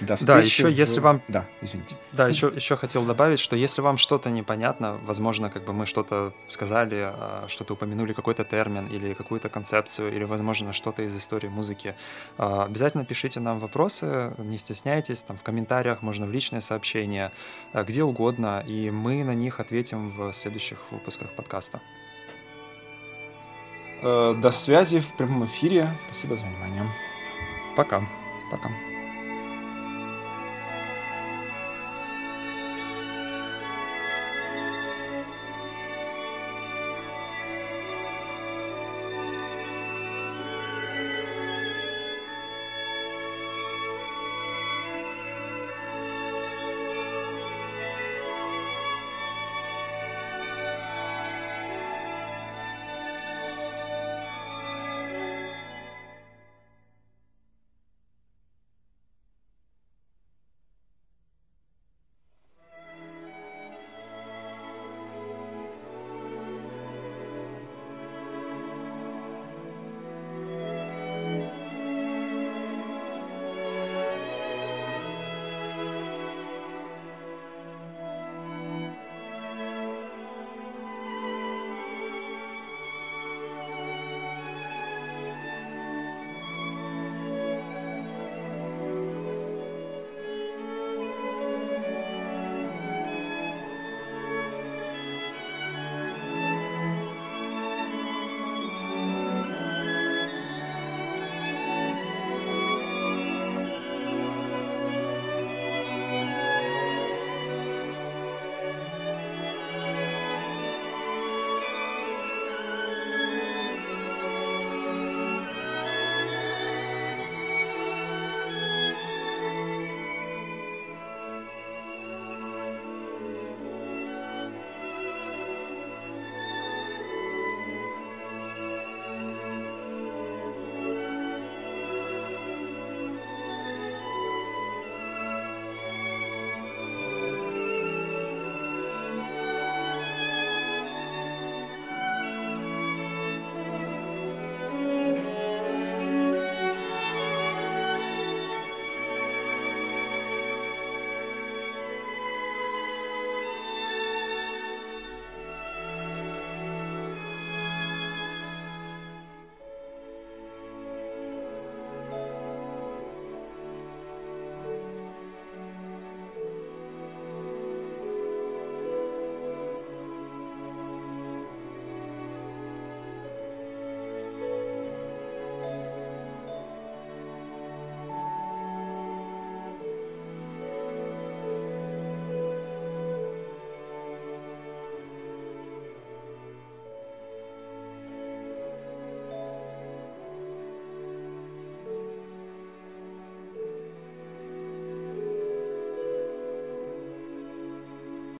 До да, еще в... если вам... Да, извините. Да, еще, еще хотел добавить, что если вам что-то непонятно, возможно, как бы мы что-то сказали, а, что-то упомянули, какой-то термин или какую-то концепцию, или, возможно, что-то из истории музыки, а, обязательно пишите нам вопросы, не стесняйтесь, там в комментариях, можно в личное сообщение, а, где угодно, и мы на них ответим в следующих выпусках подкаста. Э, до связи в прямом эфире. Спасибо за внимание. Пока. Пока.